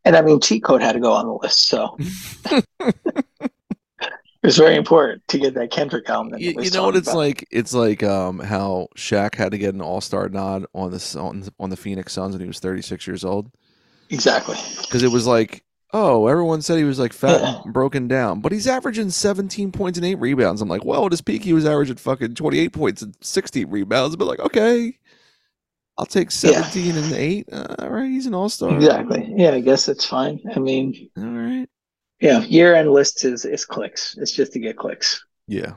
And I mean, cheat code had to go on the list, so it was very important to get that Kendrick album. that You, you know what it's about. like? It's like um, how Shaq had to get an All Star nod on the on, on the Phoenix Suns when he was 36 years old Exactly. because it was like, oh, everyone said he was like fat and broken down, but he's averaging 17 points and eight rebounds. I'm like, well, at his peak, he was averaging fucking 28 points and 60 rebounds. But like, okay, I'll take Yeah. 17 and eight. Uh, all right, he's an All Star. Exactly. Yeah, I guess it's fine. I mean, All right. yeah, year end list is is clicks. It's just to get clicks. Yeah.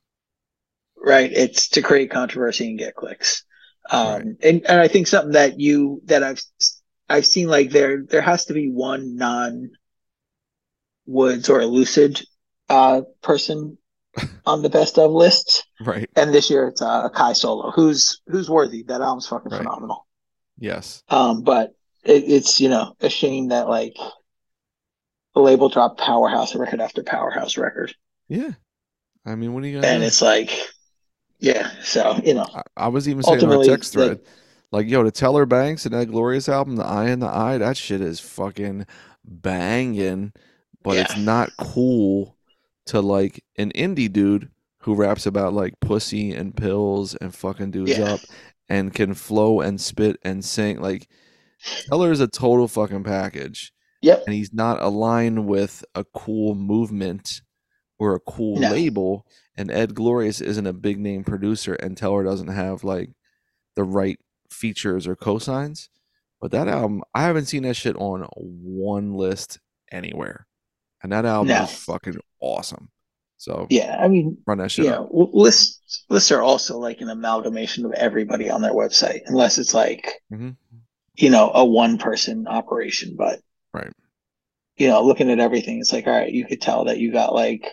right it's to create controversy and get clicks um Right. and, and i think something that you that i've i've seen like there there has to be one non woods or Elucid uh person on the best of lists Right. and this year it's uh kai solo who's who's worthy that album's fucking Right. phenomenal Yes. um but it, it's you know a shame that like the label dropped powerhouse record after powerhouse record Yeah. I mean, what are you gonna and do? it's like yeah so you know I, I was even saying in our text the- thread, like, yo, the Teller Banks and that Glorious album, the Eye in the Eye, that shit is fucking banging, but it's not cool to like an indie dude who raps about like pussy and pills and fucking dudes Yeah. up and can flow and spit and sing. Like, Teller is a total fucking package, yep and he's not aligned with a cool movement or a cool No. label. And Ed Glorious isn't a big name producer, and Teller doesn't have like the right features or cosigns. But that album, I haven't seen that shit on one list anywhere, and that album No. is fucking awesome. So Yeah, I mean, run that shit yeah, up. lists lists are also like an amalgamation of everybody on their website, unless it's like Mhm. you know a one person operation. But Right. you know, looking at everything, it's like, all right, you could tell that you got like,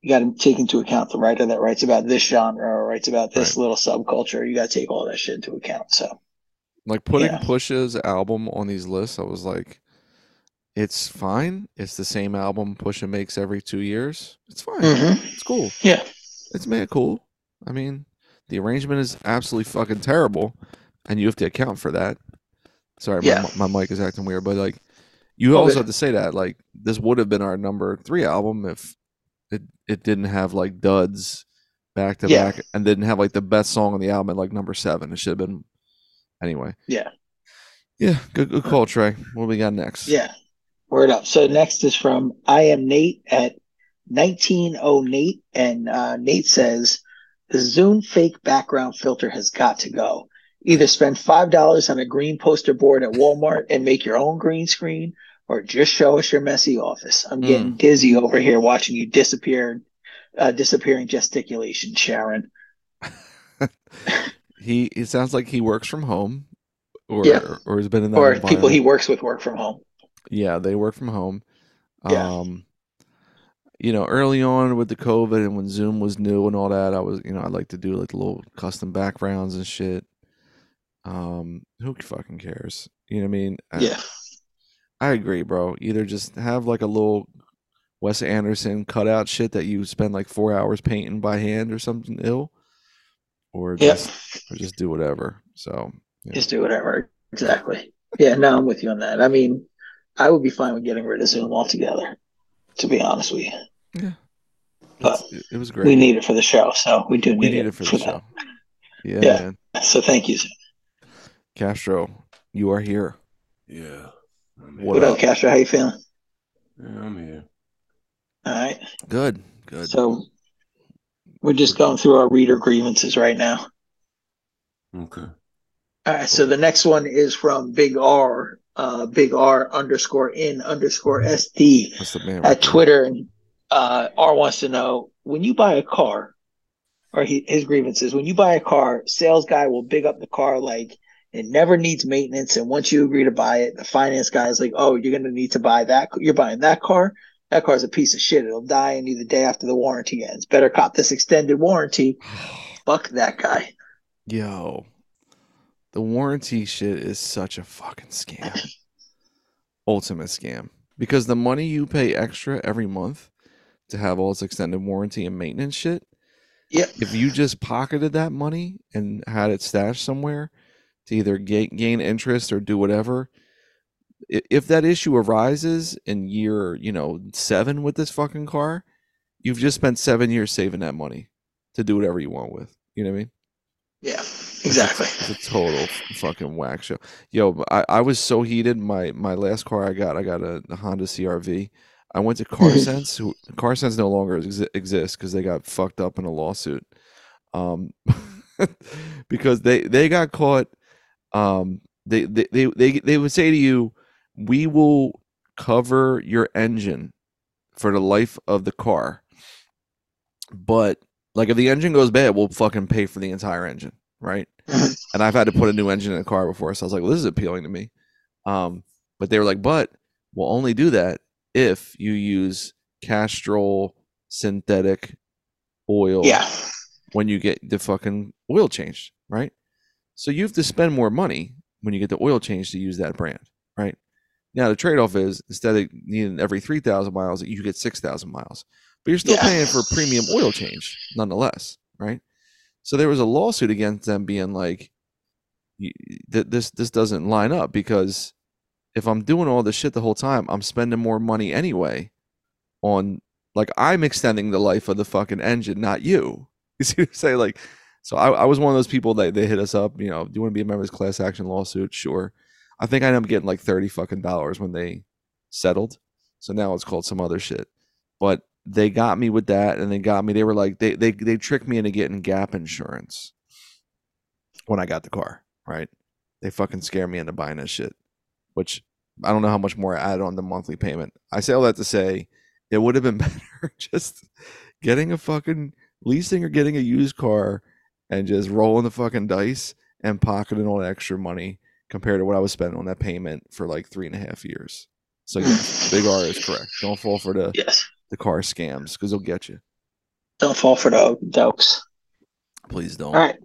you got to take into account the writer that writes about this genre or writes about this Right. little subculture. You got to take all that shit into account. So, Like putting Yeah. Push's album on these lists, I was like, it's fine. It's the same album Pusha makes every two years. It's fine. Mhm. It's cool. yeah, It's mad cool. I mean, the arrangement is absolutely fucking terrible, and you have to account for that. Sorry, Yeah. my, my mic is acting weird, but like, you also have to say that like this would have been our number three album if it it didn't have like duds back to Yeah. back and didn't have like the best song on the album at like number seven. It should have been anyway. Yeah. Yeah, good good call, Trey. What do we got next? yeah. Word up. So next is from I am Nate at 19oh Nate. And uh, Nate says, the Zoom fake background filter has got to go. Either spend $5 on a green poster board at Walmart and make your own green screen, or just show us your messy office. I'm getting dizzy over here watching you disappear, uh, disappearing gesticulation, Sharon. He it sounds like he works from home or Yeah. or has been in that Or people he works with work from home. Yeah, they work from home. Yeah. Um you know, early on with the COVID and when Zoom was new and all that, I was, you know, I like to do like little custom backgrounds and shit. Um, who fucking cares? You know what I mean? I- Yeah. I agree, bro. Either just have like a little Wes Anderson cutout shit that you spend like four hours painting by hand or something ill, or just or just do whatever. So yeah. Just do whatever. Exactly. Yeah, no, I'm with you on that. I mean, I would be fine with getting rid of Zoom altogether, to be honest with you. Yeah. But It's- it, it was great. we need it for the show, so we do need, we need it, it for the show. Yeah, Yeah. man. So thank you. Zoom. Castro, you are here. Yeah. I'm What What up? up, Castro? How you feeling? Yeah, I'm here. All right. Good, good. So we're just going through our reader grievances right now. Okay. All right. So the next one is from Big R, uh, Big R underscore in underscore SD. That's the man. right at there. Twitter, and uh, R wants to know when you buy a car, or he, his grievance is when you buy a car, sales guy will big up the car like it never needs maintenance, and once you agree to buy it, the finance guy is like, "Oh, you're gonna need to buy that. You're buying that car. That car's a piece of shit. It'll die and the day after the warranty ends. Better cop this extended warranty. Fuck that guy. Yo, the warranty shit is such a fucking scam. Ultimate scam. Because the money you pay extra every month to have all this extended warranty and maintenance shit, Yep. if you just pocketed that money and had it stashed somewhere to either gain, gain interest or do whatever, if that issue arises in year, you know, seven with this fucking car, you've just spent seven years saving that money to do whatever you want with. You know what I mean? Yeah. Exactly. It's a total fucking whack show. Yo, I, I was so heated. My my last car I got, I got a, a Honda CRV. I went to CarSense. who CarSense no longer exi- exists because they got fucked up in a lawsuit. Um, because they they got caught. Um, they they they they, they would say to you, "We will cover your engine for the life of the car." But like if the engine goes bad, we'll fucking pay for the entire engine, right? and I've had to put a new engine in a car before, so I was like, well, this is appealing to me. Um, but they were like, but we'll only do that if you use Castrol synthetic oil Yeah. when you get the fucking oil changed, right? So you have to spend more money when you get the oil change to use that brand, right? Now the trade-off is instead of needing every three thousand miles, you get six thousand miles, but you're still Yeah. paying for premium oil change nonetheless, right? So there was a lawsuit against them being like, this this doesn't line up because if I'm doing all this shit the whole time, I'm spending more money anyway on like I'm extending the life of the fucking engine, not you. You see what I'm saying? Like, so I, I was one of those people that they hit us up. You know, do you want to be a member of this class action lawsuit? Sure. I think I ended up getting like thirty fucking dollars when they settled. So now it's called some other shit. But they got me with that, and they got me. They were like they they they tricked me into getting gap insurance when I got the car. Right? They fucking scare me into buying that shit. Which I don't know how much more I added on the monthly payment. I say all that to say it would have been better just getting a fucking leasing or getting a used car and just rolling the fucking dice and pocketing all that extra money compared to what I was spending on that payment for like three and a half years. So yeah, Big R is correct. Don't fall for the Yes. The car scams because they'll get you. Don't fall for the dokes. Please don't. All right.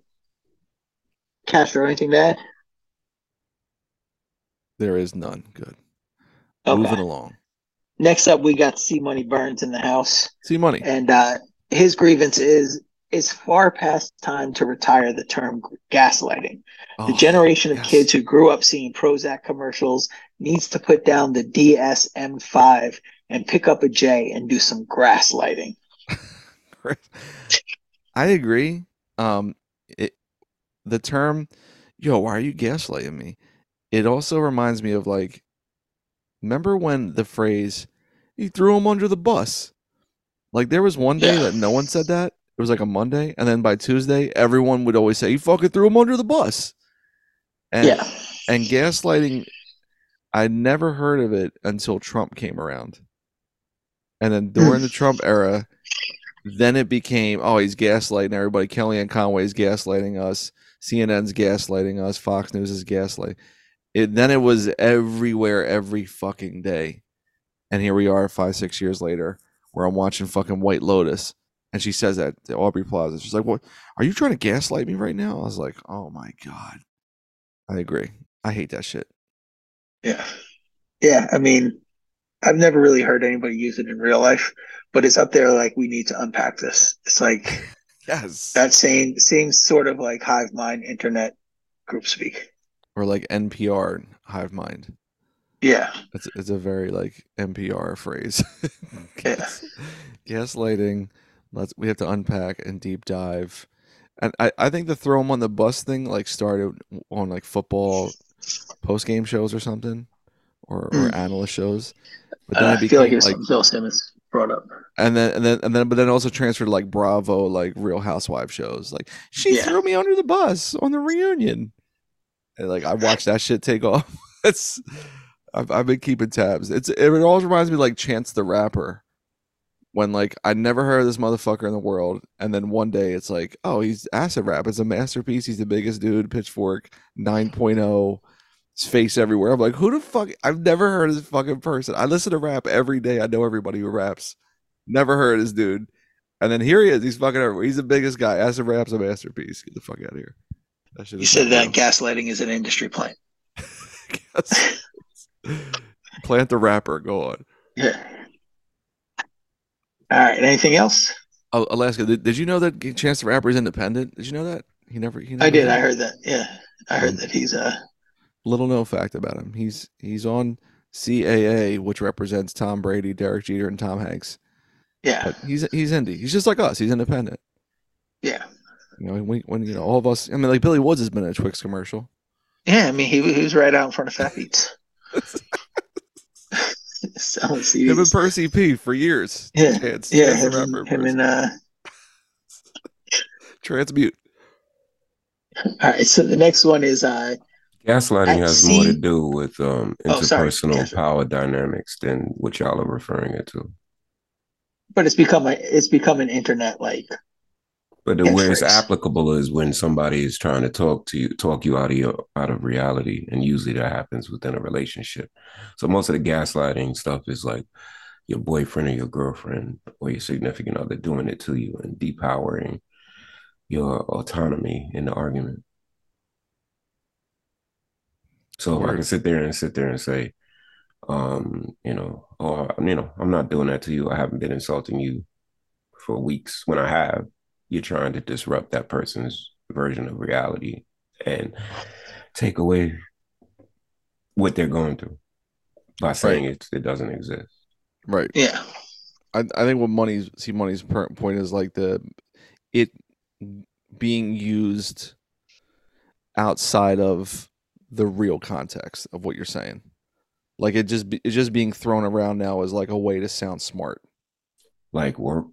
Castro, or anything to add? There is none. Good. Okay. Moving along. Next up, we got C Money Burns in the house. See money. And uh, his grievance is it's far past time to retire the term gaslighting. The Oh, generation of yes. kids who grew up seeing Prozac commercials needs to put down the DSM 5 and pick up a J and do some grass lighting. I agree. Um, it the term, yo, why are you gaslighting me? It also reminds me of like, remember when the phrase, "He threw him under the bus." Like there was one day Yeah. that no one said that. It was like a Monday, and then by Tuesday, everyone would always say, "He fucking threw him under the bus." And yeah. and gaslighting, I never heard of it until Trump came around. And then during the mm. Trump era, then it became, oh, he's gaslighting everybody. Kellyanne Conway's gaslighting us. CNN's gaslighting us. Fox News is gaslighting. It then it was everywhere every fucking day. And here we are five, six years later, where I'm watching fucking White Lotus. And she says that to Aubrey Plaza. She's like, What are you trying to gaslight me right now? I was like, Oh my God. I agree. I hate that shit. Yeah. Yeah. I mean, I've never really heard anybody use it in real life, but it's up there like we need to unpack this. It's like Yes. that same same sort of like hive mind internet group speak. or like NPR hive mind. Yeah. It's it's a very like NPR phrase. Yeah. Gaslighting. Let's we have to unpack and deep dive. And I, I think the throw 'em on the bus thing like started on like football post game shows or something. Or, or Mm. analyst shows. But Uh, then I it became feel like it's like something Bill Simmons brought up. and then and then and then but then also transferred to like Bravo, like Real Housewives shows. Like she Yeah. threw me under the bus on the reunion. And like I watched that shit take off. It's I've I've been keeping tabs. It's it always reminds me like Chance the Rapper. When like I never heard of this motherfucker in the world, and then one day it's like, oh, he's acid rap. It's a masterpiece. He's the biggest dude. Pitchfork 9.0. His face everywhere. I'm like, who the fuck? I've never heard of this fucking person. I listen to rap every day. I know everybody who raps. Never heard of this dude. And then here he is. He's fucking everywhere. He's the biggest guy. As Acid rap's a masterpiece. Get the fuck out of here. You said that gaslighting is an industry plant. Plant the rapper. Go on. Yeah. All right. Anything else? Oh, Alaska. Did, did you know that Chance the Rapper is independent? Did you know that? He never. He never I did. I heard that. Yeah. I heard that he's uh Little known fact about him. He's he's on CAA, which represents Tom Brady, Derek Jeter, and Tom Hanks. yeah. But he's he's indie. He's just like us. He's independent. Yeah. You know, when, when you know all of us. I mean, like Billy Woods has been in a Twix commercial. Yeah, I mean he, he was right out in front of Fat Beats. Selling Him and CDs. Percy P for years. Yeah, Chance, Yeah, Chance him, him and uh Transmute. all right, so the next one is uh Gaslighting has more to do with um, Oh, interpersonal Yes, power dynamics than what y'all are referring it to. but it's become a it's become an internet like But the where it's applicable is when somebody is trying to talk to you, talk you out of your out of reality, and usually that happens within a relationship. So most of the gaslighting stuff is like your boyfriend or your girlfriend or your significant other doing it to you and depowering your autonomy in the argument. So if I can sit there and sit there and say, um, you know, oh, you know, I'm not doing that to you. I haven't been insulting you for weeks. When I have, you're trying to disrupt that person's version of reality and take away what they're going through by saying it it doesn't exist. Right. yeah. I, I think what money's see money's point is like the it being used outside of the real context of what you're saying. Like it just be, it's just being thrown around now as like a way to sound smart. Like work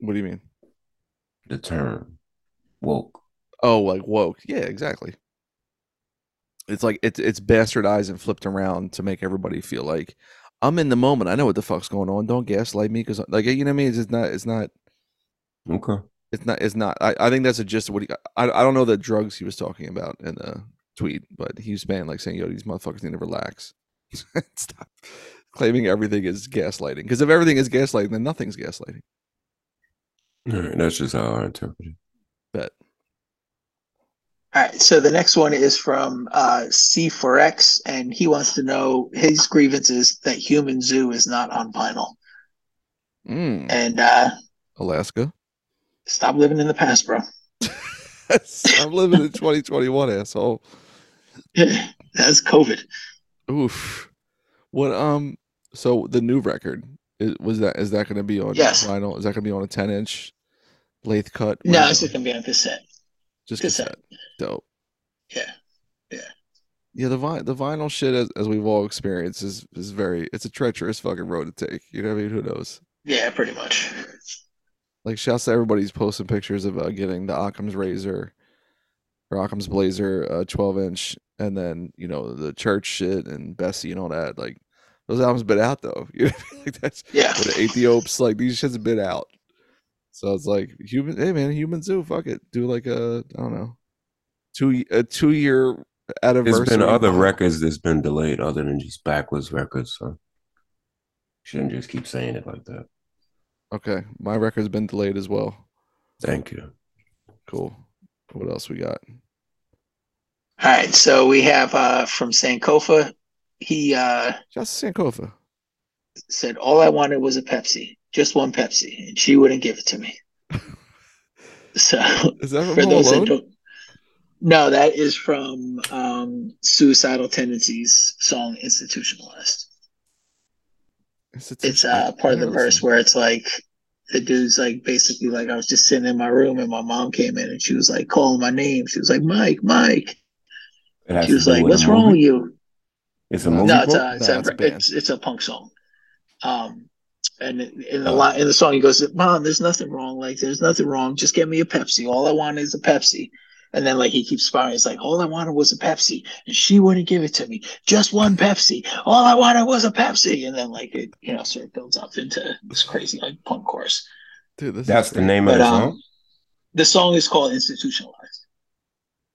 What do you mean? the term woke. Oh, like woke. Yeah, exactly. It's like it's it's bastardized and flipped around to make everybody feel like I'm in the moment. I know what the fuck's going on. Don't gaslight me because like you know what I mean. It's just not. It's not. Okay. It's not. It's not. I, I think that's a gist of what he. I I don't know the drugs he was talking about in the tweet, but he was saying like saying, "Yo, these motherfuckers need to relax." Stop claiming everything is gaslighting. Because if everything is gaslighting, then nothing's gaslighting. All right, that's just how I interpret it. Bet. All right, so the next one is from uh, C4X, and he wants to know his grievances that Human Zoo is not on vinyl. Mm, And uh, Alaska. stop living in the past, bro. I'm living in 2021, asshole. That's COVID. Oof. What um so the new record is, was that is that going to be on Yes. vinyl? Is that going to be on a 10 inch lathe cut? No, it's it? just gonna be on cassette. just cassette. cassette. Dope. Yeah. Yeah. Yeah, the vi- the vinyl shit as, as we've all experienced is is very it's a treacherous fucking road to take. You know what I mean? Who knows? Yeah, pretty much. Like shouts to everybody's posting pictures of uh, getting the Occam's razor or Occam's blazer uh 12 inch and then, you know, the church shit and Bessie and all that. Like those albums been out though. You know, what I mean? like that's Yeah. or the Ethiops, like these shits have been out. So it's like human hey man, human zoo, fuck it. Do like a I don't know. Two a two year anniversary. There's been other records that's been delayed other than just backwards records. So shouldn't just keep saying it like that. Okay. My record's been delayed as well. Thank you. Cool. What else we got? All right, so we have uh, from Sankofa. He uh, Just Sankofa. said, "All I wanted was a Pepsi, just one Pepsi, and she wouldn't give it to me." So, Is that from for those that Alone? don't, no, that is from um, Suicidal Tendencies song "Institutionalized." It's, It's uh, part of the verse where it's like the dude's like basically like I was just sitting in my room and my mom came in and she was like calling my name. She was like, "Mike, Mike." She was like, "What's wrong with you?" It's a movie. No, it's a it's, No, a, it's a it's a punk song. Um, and in the Oh. in the song, he goes, "Mom, there's nothing wrong. Like, there's nothing wrong. Just get me a Pepsi. All I want is a Pepsi." And then like he keeps spiraling. It's like, "All I wanted was a Pepsi, and she wouldn't give it to me. Just one Pepsi. All I wanted was a Pepsi." And then like it, you know, sort of builds up into this crazy like punk chorus. Dude, this That's is the name of But the um, song. the song is called "Institutionalized."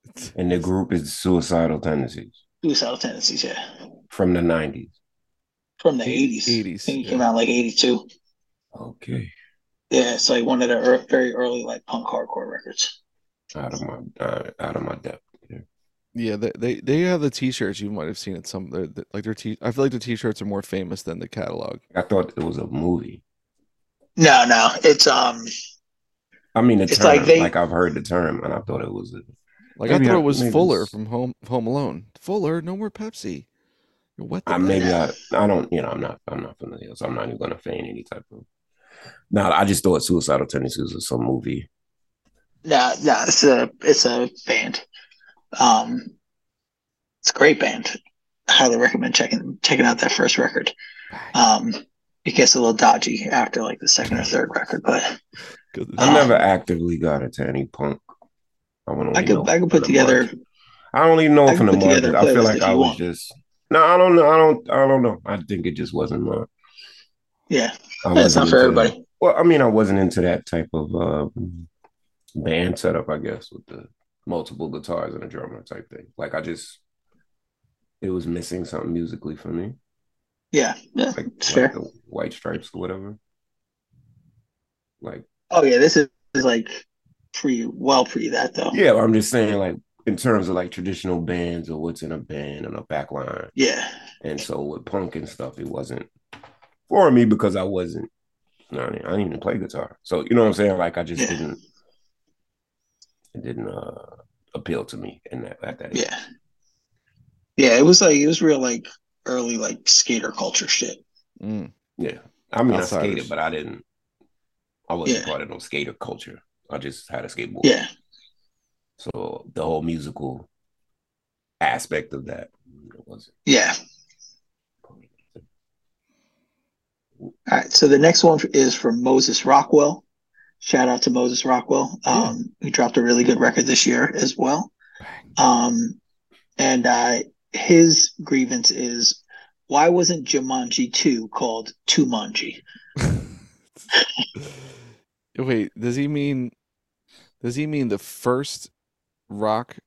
And the group is Suicidal Tendencies Suicidal tendencies, yeah, from the 90s. from the eighties. eighties. 80s, I think it yeah. came out like eighty two. Okay. Yeah, it's like one of the ear very early like punk hardcore records. Out of my uh, out of my depth. Yeah. Yeah, they, they they have the T-shirts. You might have seen it. Some they're, they're- like their T. I feel like the T-shirts are more famous than the catalog. I thought it was a movie. No, no, it's um, I mean, the It's term, like like, I've heard the term, and I thought it was. A, Like I thought I- it was Fuller it's- from Home Home Alone. Fuller, no more Pepsi. You're the I, maybe I, I don't, you know, I'm not, I'm not familiar, so I'm not even going to feign any type of. No, I just thought Suicidal Tendencies was some movie. No, no, it's a it's a band. Um, it's a great band. Highly recommend checking checking out that first record. Um, it gets a little dodgy after like the second or third record, but it's- I Um, never actively got into any punk. I, would I could I could from put together. market. I don't even know I from the can put market. a I feel like I was want. just. No, I don't know. I don't. I don't know. I think it just wasn't my. Yeah, I that's wasn't for into that. everybody. Well, I mean, I wasn't into that type of uh, band setup, I guess, with the multiple guitars and a drummer type thing. Like, I just, it was missing something musically for me, Yeah, yeah, like, it's like White Stripes or whatever. Like, Oh yeah, this is, is like pre, well pre that though. yeah, I'm just saying, like, in terms of like traditional bands or what's in a band and a back line. Yeah, And so with punk and stuff, it wasn't for me because I wasn't, I didn't I didn't even play guitar. So, you know what I'm saying? Like, I just Yeah. didn't, it didn't uh, appeal to me in that, at that age. yeah, yeah. It was like it was real like early like skater culture shit. Mm. Yeah. I mean, Outsiders. I skated, but I didn't, I wasn't Yeah. part of no skater culture. I just had a skateboard. Yeah, So the whole musical aspect of that wasn't. yeah. All right, so the next one is from Moses Rockwell. Shout out to Moses Rockwell. Um, he dropped a really good record this year as well. Um, and uh, his grievance is why wasn't Jumanji 2 called Tumanji? Wait, does he mean? Does he mean the first rock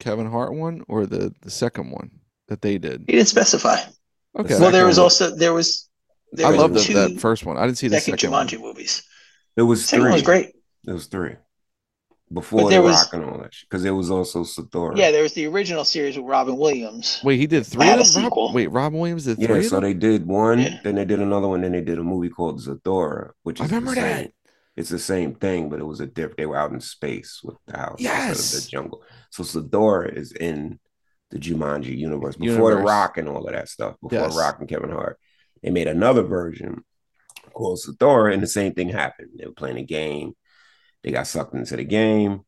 Kevin Hart one or the the second one that they did? He didn't specify. Okay. Well, there was one- also there was. There I was love the, two that first one. I didn't see the second second, one. Jumanji movies. It was Second three. one was great. It was three. Before But the there was- rock and all that shit. Because it was also Zathura. Yeah, there was the original series with Robin Williams. Wait, he did three Had of a them? Rob- wait, Robin Williams did Yeah, three of so them? they did one, Yeah. then they did another one, then they did a movie called Zathura, which I is the remember same- that. It's the same thing, but it was a different. They were out in space with the house instead of Yes. the jungle. So Zathura is in the Jumanji universe before the Rock and all of that stuff. Before Yes. Rock and Kevin Hart, they made another version called Zathura, and the same thing happened. They were playing a game. They got sucked into the game,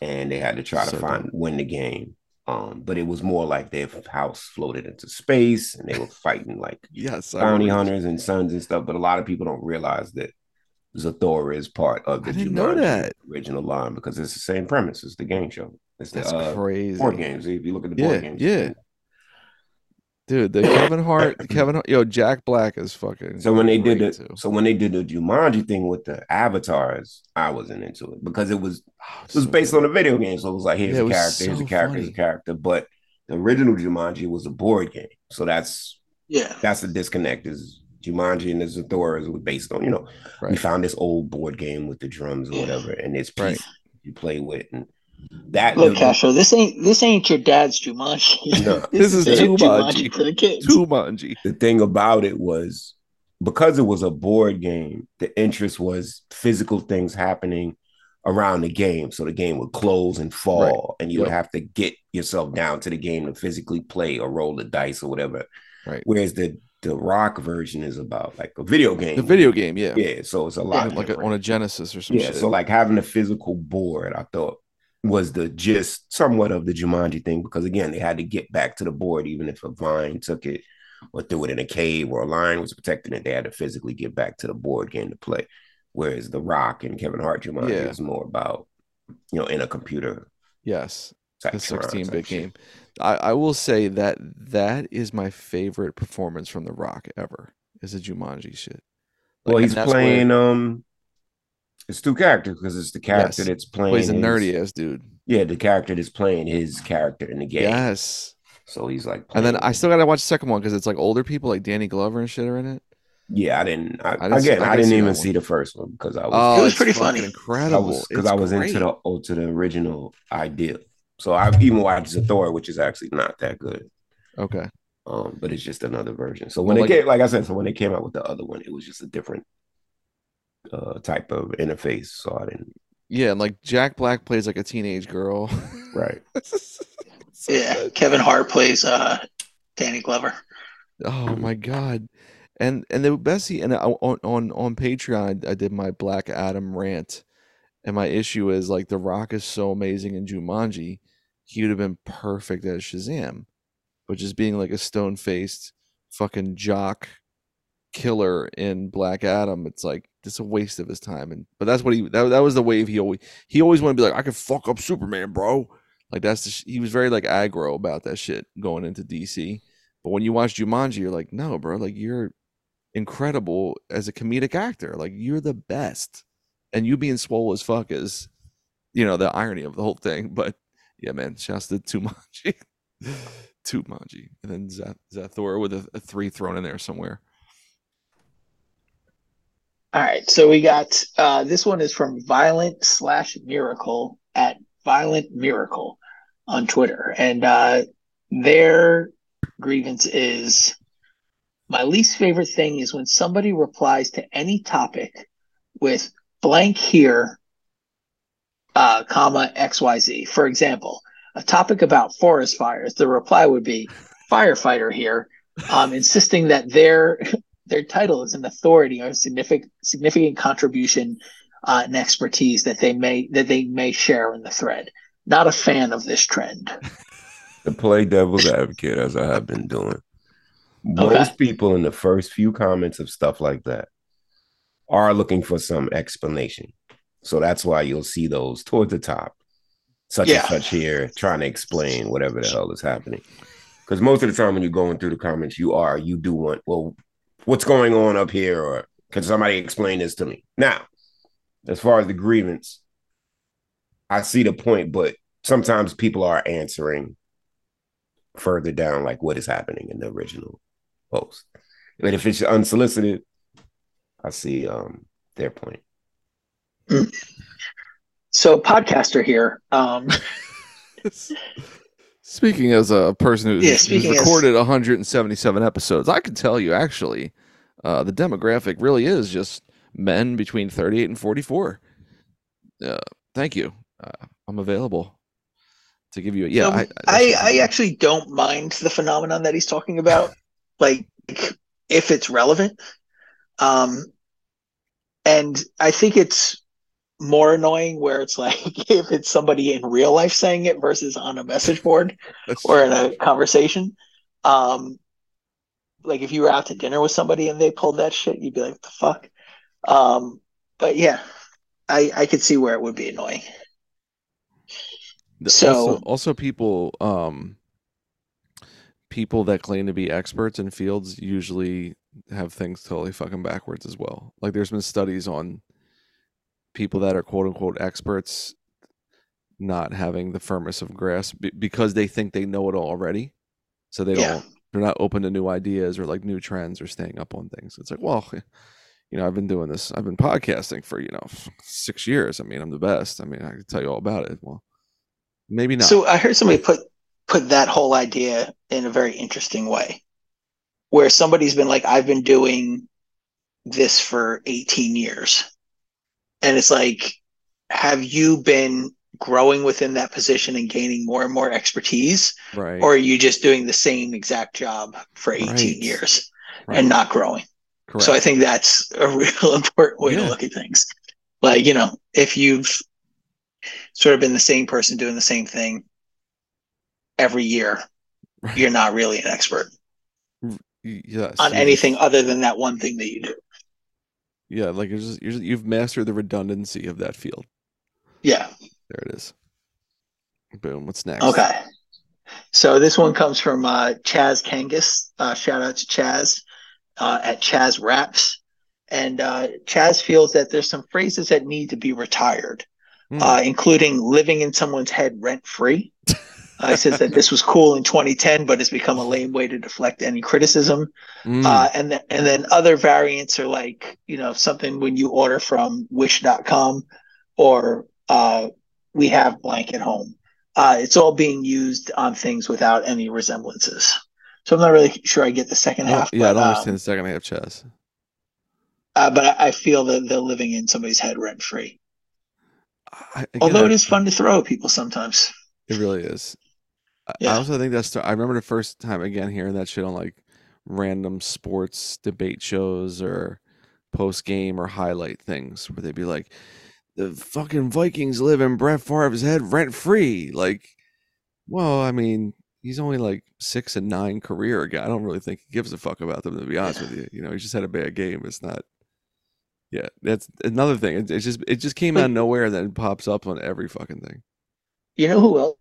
and they had to try So to find win the game. Um, but it was more like their house floated into space, and they were fighting like Yes. Bounty hunters and sons and stuff. But a lot of people don't realize that Zathura is part of the Jumanji that. original line because it's the same premise. It's the game show. It's the That's uh, crazy. board games. If you look at the board Yeah, games, yeah. Dude, the Kevin Hart, the Kevin Hart, yo, Jack Black is fucking. So when they did great, the so when they did the Jumanji thing with the avatars, I wasn't into it because it was Oh, it was so based good. on a video game. So it was like here's Yeah, a was character, here's a so character, here's a character. But the original Jumanji was a board game. So that's Yeah. that's the disconnect. Is Jumanji and the Zathura was based on you know we found this old board game with the drums or Yeah. whatever, and it's Right. you play with, and that Look, the- Castro, this ain't this ain't your dad's Jumanji. No. This is the Jumanji. for the kids. Jumanji. the thing about it was because it was a board game, the interest was physical things happening around the game. So the game would close and fall, and you would have to get yourself down to the game to physically play or roll the dice or whatever. Right. Whereas the the rock version is about like a video game. The video game, yeah. Yeah. So it's a lot like a, on a Genesis or something. yeah. shit. So like having a physical board, I thought was the gist somewhat of the Jumanji thing because again they had to get back to the board even if a vine took it or threw it in a cave or a lion was protecting it they had to physically get back to the board game to play whereas the Rock and Kevin Hart Jumanji Yeah. is more about you know in a computer yes, the 16 bit game. I, I will say that that is my favorite performance from The Rock ever. Is a Jumanji shit. Like, well he's that's where- playing um it's two characters because it's the character Yes. that's playing He's a his- ass dude. yeah the character that's playing his character in the game Yes. so he's like And then I still gotta watch the second one because it's like older people like Danny Glover and shit are in it. Yeah, I didn't. I, I didn't see- again, I I, didn't didn't see even see the first one because I was. Oh, It was it's pretty fucking funny. I Incredible. was because It's I was into the oh, to the original idea. So I've even watched Zathor, which is actually not that good. Okay. Um, but it's just another version. So when Well, they like- came, like I said, so when they came out with the other one, it was just a different uh type of interface. So I didn't. Yeah, and like Jack Black plays like a teenage girl. Right. So Yeah. good. Kevin Hart plays uh Danny Glover. Oh my god. And and the Bessie and I, on on on Patreon I, I did my Black Adam rant. And my issue is like The Rock is so amazing in Jumanji, he would have been perfect as Shazam. But just being like a stone faced fucking jock killer in Black Adam, it's like just a waste of his time. And but that's what he that, that was the wave he always he always wanted to be like, I could fuck up Superman, bro. Like that's the sh- he was very like aggro about that shit going into DC. But when you watch Jumanji, you're like, no, bro, like you're incredible as a comedic actor. Like you're the best. And you being swole as fuck is, you know, the irony of the whole thing. But yeah, man, shouts to Tumanji. Tumanji. And then Zath- Zathor with a, a three thrown in there somewhere. All right, so we got uh, this one is from Violent slash Miracle at Violent Miracle on Twitter, and uh, their grievance is my least favorite thing is when somebody replies to any topic with blank here, uh, comma X Y Z. For example, a topic about forest fires, the reply would be firefighter here, um, insisting that their their title is an authority or significant significant contribution uh, and expertise that they may that they may share in the thread. Not a fan of this trend. To play devil's advocate as I have been doing. Okay. Most people in the first few comments of stuff like that are looking for some explanation. So that's why you'll see those towards the top, such Yeah. and such here, trying to explain whatever the hell is happening. Because most of the time when you're going through the comments, you are, you do want, well, what's going on up here? Or can somebody explain this to me? Now, as far as the grievance, I see the point, but sometimes people are answering further down, like what is happening in the original post. But if it's unsolicited, I see um their point. So, podcaster here. Um, Speaking as a person who's, Yeah, who's speaking as- recorded 177 episodes, I can tell you actually, uh, the demographic really is just men between 38 and 44. Uh, thank you. Uh, I'm available to give you. A, yeah, so I, I, I, actually don't mind the phenomenon that he's talking about, like if it's relevant. Um, and I think it's more annoying where it's like if it's somebody in real life saying it versus on a message board that's or in a conversation. Um, like if you were out to dinner with somebody and they pulled that shit, you'd be like, "What the fuck?" Um, but yeah, I I could see where it would be annoying. The- So- also, also people um people that claim to be experts in fields usually have things totally fucking backwards as well. Like there's been studies on people that are quote unquote experts not having the firmest of grasp because they think they know it all already. So they Yeah. don't they're not open to new ideas or like new trends or staying up on things. It's like, well, you know, I've been doing this. I've been podcasting for, you know, 6 years. I mean, I'm the best. I mean, I can tell you all about it. Well, maybe not. So I heard somebody put put that whole idea in a very interesting way, where somebody's been like, "I've been doing this for 18 years," and it's like, have you been growing within that position and gaining more and more expertise, right. or are you just doing the same exact job for 18 Right. years right. and not growing? Correct. So I think that's a real important way Yeah. to look at things. Like, you know, if you've sort of been the same person doing the same thing every year, you're not really an expert mm, yes, on you're anything other than that one thing that you do. Yeah, like you're just, you're just, you've mastered the redundancy of that field. Yeah. There it is. Boom. What's next? Okay. So this one comes from uh, Chaz Kangas. Uh, shout out to Chaz uh, at Chaz Raps. And uh, Chaz feels that there's some phrases that need to be retired. Uh, including living in someone's head rent free. Uh, he says that this was cool in 2010, but it's become a lame way to deflect any criticism. Mm. Uh, and th- and then other variants are like you know something when you order from Wish.com or uh, we have blank at home. Uh, it's all being used on things without any resemblances. So I'm not really sure I get the second half. yeah, I but, don't um, understand the second half, Chaz. uh, but I, I feel that they're living in somebody's head rent free. I, again, Although it is fun to throw at people sometimes. It really is. I- I also think that's. I remember the first time again hearing that shit on like random sports debate shows or post game or highlight things where they'd be like, "The fucking Vikings live in Brett Favre's head rent free." Like, well, I mean, he's only like six and nine career guy. I don't really think he gives a fuck about them to be honest with you. You know, he just had a bad game. It's not. Yeah, that's another thing. It, it just it just came out of nowhere and then pops up on every fucking thing. You know who else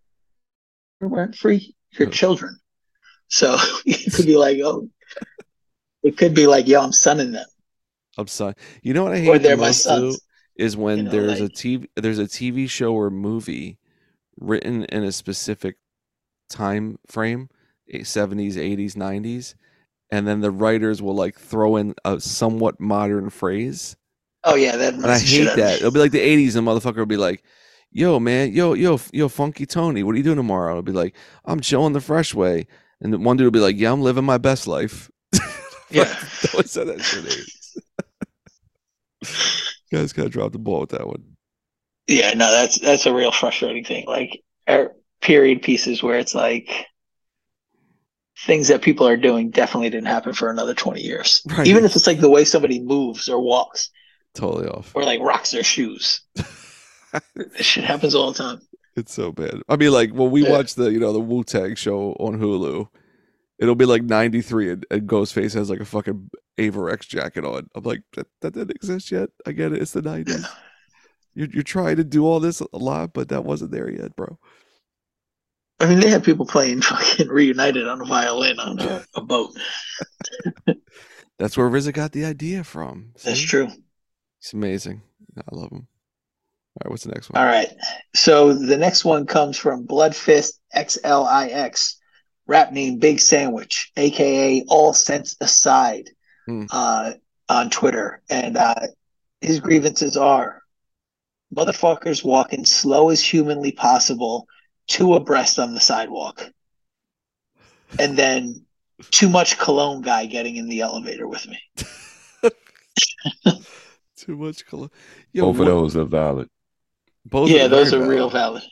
rent free? Your Who? children. So it could be like, oh, it could be like, yo, I'm sunning them, I'm sorry. You know what I hate or they're my most too sons. is when you know, there's a TV there's a TV show or movie written in a specific time frame, eh, 70s, 80s, 90s, and then the writers will like throw in a somewhat modern phrase. Oh yeah, that. And I hate that. It'll be like the 80s and the motherfucker will be like, "Yo, man, yo, yo, yo, Funky Tony, what are you doing tomorrow?" I'll be like, "I'm chilling the fresh way," and then one dude will be like, "Yeah, I'm living my best life." Yeah. That always said that shit in the 80s. Guys gotta drop the ball with that one. Yeah, no, that's that's a real frustrating thing. Like er, period pieces where it's like things that people are doing definitely didn't happen for another 20 years. Right. Even if it's like the way somebody moves or walks Totally off. or like rocks their shoes. this shit happens all the time. It's so bad. I mean, like when we Yeah. watch the you know the Wu Tang show on Hulu, it'll be like '93 and, and Ghostface has like a fucking Avirex jacket on. I'm like, that, that didn't exist yet. I get it. It's the '90s. Yeah. You're you're trying to do all this a lot, but that wasn't there yet, bro. I mean, they had people playing fucking reunited on a violin on a, a boat. That's where RZA got the idea from. That's true. It's amazing. I love him. All right, what's the next one? All right. So the next one comes from Bloodfist XLIX. rap name Big Sandwich, aka All Sense Aside, Hmm. uh, on Twitter, and uh, his grievances are motherfuckers walking slow as humanly possible, two abreast on the sidewalk, and then too much cologne guy getting in the elevator with me. Too much cologne. Yo, Both of those are valid. Both yeah, those very are real valid. valid.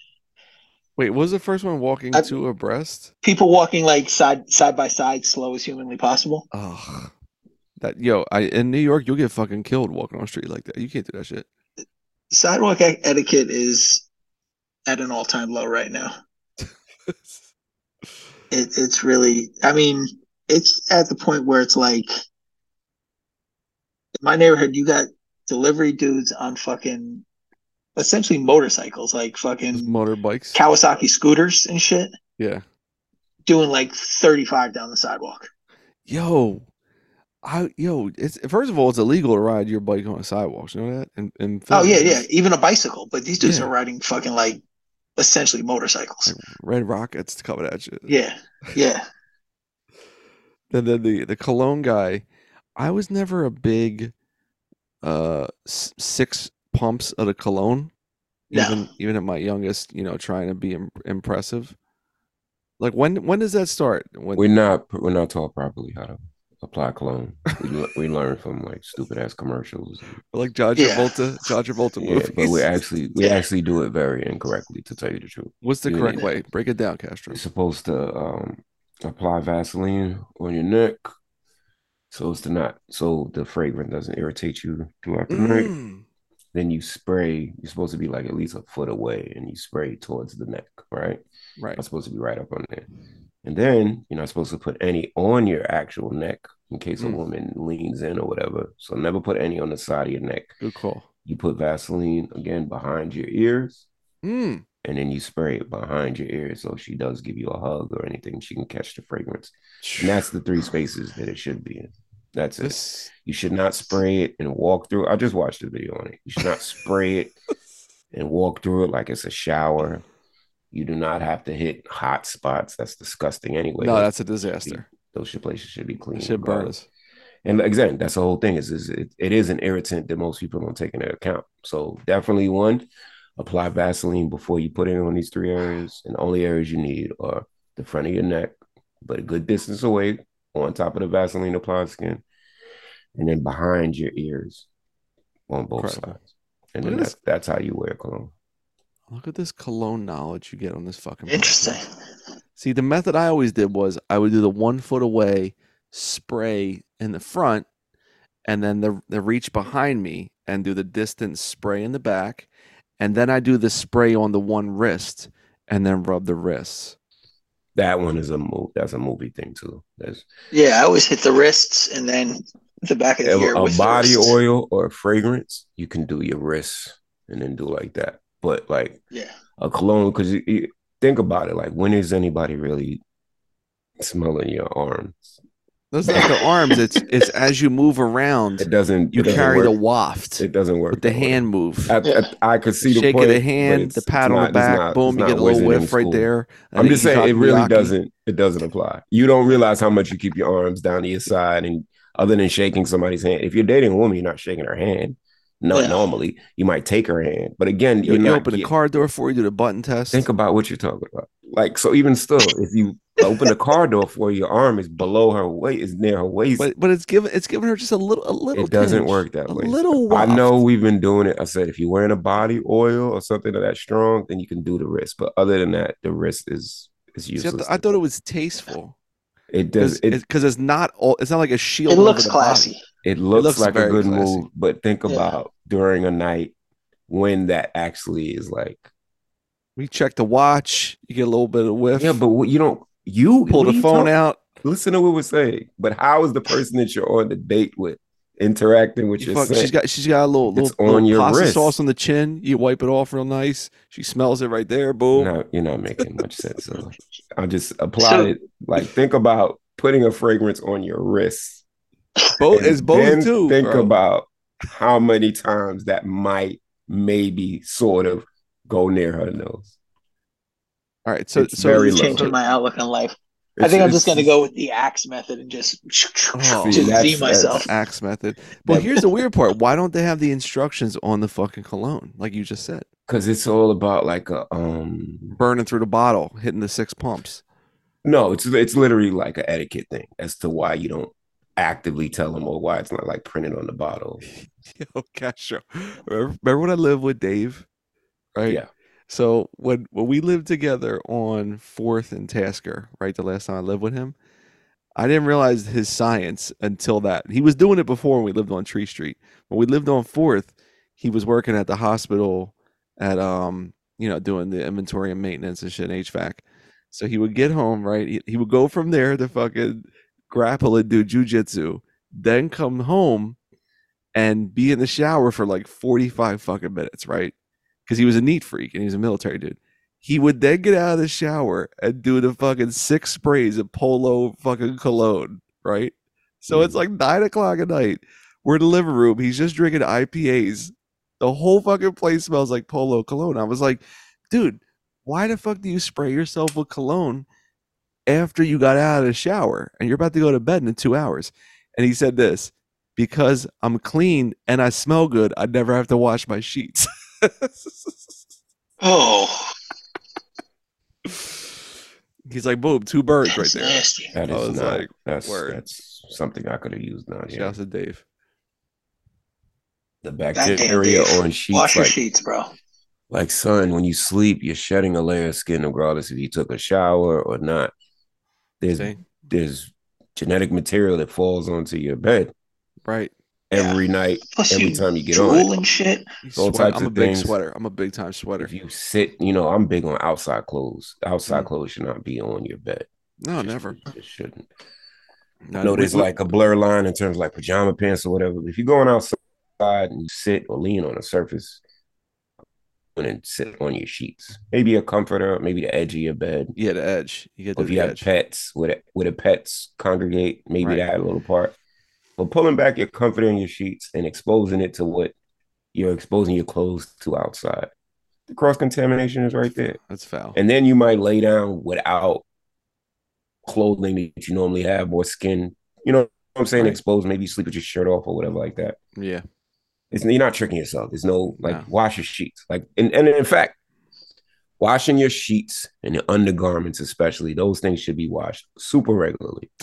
Wait, what was the first one walking I- two abreast? People walking like side side by side, slow as humanly possible. Oh, that yo, I in New York, you'll get fucking killed walking on the street like that. You can't do that shit. Sidewalk etiquette is at an all time low right now. It, it's really, I mean, it's at the point where it's like, in my neighborhood, you got delivery dudes on fucking essentially motorcycles, like fucking Motorbikes. Kawasaki scooters and shit, yeah. doing like 35 down the sidewalk. Yo, I yo, it's first of all, it's illegal to ride your bike on the sidewalks. You know that? And and Oh, yeah, yeah. Even a bicycle, but these dudes Yeah. are riding fucking like essentially motorcycles. Red Rockets cover that shit. Yeah, yeah. And then the the cologne guy, I was never a big uh six pumps of the cologne. No. Even even at my youngest, you know, trying to be Im- impressive. Like when when does that start? When We're not we're not taught properly how to apply cologne. We, we learn from like stupid ass commercials. like John Yeah. Travolta, John Travolta Yeah, but we actually we Yeah. actually do it very incorrectly to tell you the truth. What's the you correct need- way? Break it down, Castro. You're supposed to um, apply Vaseline on your neck so as to not so the fragrance doesn't irritate you throughout the night. Then you spray. You're supposed to be like at least a foot away, and you spray towards the neck, right? Right. I'm supposed to be right up on there. And then you're not supposed to put any on your actual neck in case a Mm. woman leans in or whatever. So never put any on the side of your neck. Good call. You put Vaseline again behind your ears, Mm. and then you spray it behind your ears. So if she does give you a hug or anything, she can catch the fragrance. And that's the three spaces that it should be in. That's it. This You should not spray it and walk through. I just watched a video on it. You should not spray it and walk through it like it's a shower. You do not have to hit hot spots. That's disgusting anyway. no, that's a disaster. those places should be clean. Shit regardless. burns. And again, that's the whole thing. Is, is it, it is an irritant that most people don't take into account. So definitely one, apply Vaseline before you put it on these three areas. And the only areas you need are the front of your neck, but a good distance away on top of the Vaseline applied skin, and then behind your ears on both Incredible. sides. And Look then at that's, that's how you wear cologne. Look at this cologne knowledge you get on this fucking. Interesting. podcast. See, the method I always did was I would do the one foot away spray in the front, and then the the reach behind me and do the distance spray in the back, and then I do the spray on the one wrist, and then rub the wrists. That one is a move. That's a movie thing too. That's Yeah, I always hit the wrists and then the back of the ear. a body oil or a fragrance. You can do your wrists and then do like that. But like Yeah. a cologne because you, you think about it like when is anybody really smelling your arms Those not the arms. It's it's as you move around, it doesn't you it doesn't carry the waft it doesn't work with the hand move. I, Yeah. I, I could see the Shake point, of the hand, the pat on the back, not- boom, you get a little whiff right there. and I'm just saying it really doesn't it doesn't apply. You don't realize how much you keep your arms down to your side and other than shaking somebody's hand. If you're dating a woman, you're not shaking her hand. No, Yeah. normally you might take her hand, but again, You, you're you not open the car door for you, do the button test. Think about what you're talking about. Like, so even still, if you open the car door for her, your arm is below her waist, is near her waist. but but it's given it's given her just a little a little. it doesn't tinge, work that a way. little. I know we've been doing it. I said if you're wearing a body oil or something that strong, then you can do the wrist. But other than that, the wrist is is See, I, useless. th- I thought it was tasteful it does because it, it's, it's not all. It's not like a shield. It looks classy. it looks looks like a good classy. move, but think Yeah. about during a night when that actually is like We check the watch. You get a little bit of whiff. yeah, but what, you don't you pull the you phone talking- out. Listen to what we're saying. But how is the person that you're on the date with interacting with You your fuck- she's got she's got a little It's little, on little your pasta wrist. sauce on the chin. You wipe it off real nice. She smells it right there. Boom. You're not, you're not making much sense. So I just apply So- it. Like think about putting a fragrance on your wrist. both is it's both too. Think bro. about how many times that might maybe sort of go near her nose. All right, so it's so very so- low. Changing my outlook on life. I think I'm just gonna go with the axe method and just Oh, just that's- Z myself. Axe method. But here's the weird part. Why don't they have the instructions on the fucking cologne, like you just said? because it's all about like a um Burning through the bottle, hitting the six pumps. no, it's it's literally like an etiquette thing as to why you don't actively tell them or why it's not like printed on the bottle. Yo, Castro. Remember, remember when I lived with Dave? Right? Yeah. So when when we lived together on Fourth and Tasker, right? The last time I lived with him, I didn't realize his science until that. He was doing it before when we lived on Tree Street. When we lived on Fourth, he was working at the hospital at um, you know, doing the inventory and maintenance and shit and HVAC. So he would get home, right? He, he would go from there to fucking grapple and do jujitsu, then come home and be in the shower for like 45 fucking minutes, right? Because he was a neat freak and he was a military dude. He would then get out of the shower and do the fucking six sprays of polo fucking cologne, right? So it's mm. like nine o'clock at night. We're in the living room. He's just drinking IPAs. The whole fucking place smells like polo cologne. I was like, dude, why the fuck do you spray yourself with cologne after you got out of the shower and you're about to go to bed in two hours? And he said this because I'm clean and I smell good, I never have to wash my sheets. Oh, He's like, boom, two birds right there. nasty. That I was not like, that's word. that's something I could have used now. Yeah. Shouts to Dave. The Goddamn, bacteria Dave. on sheets Wash your like sheets, bro. like son, when you sleep, you're shedding a layer of skin regardless if you took a shower or not. There's See? there's genetic material that falls onto your bed Right. every night, Plus every you time you get drool on. and shit. You All sweat. types I'm a of big things. sweater. I'm a big time sweater. If you sit, you know, I'm big on outside clothes. Outside Mm. clothes should not be on your bed. No, Just- never. It shouldn't. No, I know there's like a blur line in terms of like pajama pants or whatever. But if you're going outside and you sit or lean on a surface, and then sit on your sheets, maybe a comforter, maybe the edge of your bed. yeah, the edge. You get Or if the you have pets, where the, where the pets congregate, maybe Right. that little part. But pulling back your comforter and your sheets and exposing it to what you're exposing your clothes to outside. The cross contamination is right there. That's foul. And then you might lay down without clothing that you normally have or skin, you know what I'm saying, Right. exposed. Maybe you sleep with your shirt off or whatever like that. yeah. It's you're not tricking yourself. There's no like No. wash your sheets. Like and, and in fact, washing your sheets and your undergarments, especially, those things should be washed super regularly.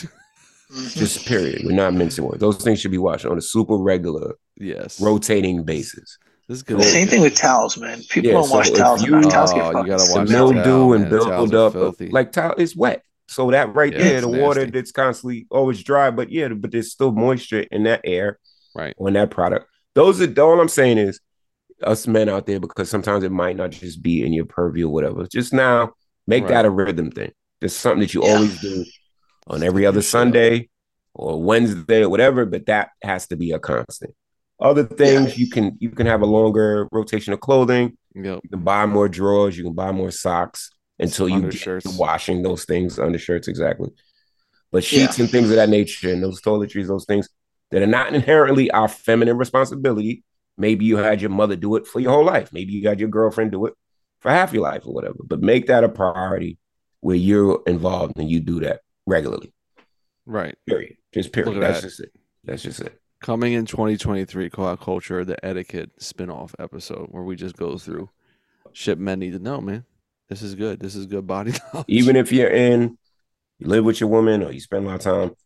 Mhm. Just period. We're not mincing words. Those things should be washed on a super regular, Yes. rotating basis. This is The good. same thing with towels, man. People Yeah, don't so wash if towels you- enough. Towels get Oh, you gotta The wash smelly. mildew and man. Build up, like towel is wet. So that right Yeah, there, it's the water that's constantly always dry, but yeah, but there's still moisture in that air Right. on that product. Those are all I'm saying is us men out there because sometimes it might not just be in your purview or whatever. Just now make Right. that a rhythm thing. Just something that you Yeah. always do on every other your shit up. Sunday or Wednesday or whatever, but that has to be a constant. Other things you can you can have a longer rotation of clothing. Yep. You can buy more drawers. You can buy more socks until you get to washing those things, undershirts exactly. But sheets and things of that nature, and those toiletries, those things that are not inherently our feminine responsibility. Maybe you had your mother do it for your whole life. Maybe you had your girlfriend do it for half your life or whatever. But make that a priority where you're involved and you do that regularly. Right. Period. Just period. Look That's that. just it. That's just it. Coming in 2023, Co out Culture, the etiquette spin-off episode where we just go through shit men need to know, man. This is good. This is good body knowledge. Even if you're in, you live with your woman or you spend a lot of time,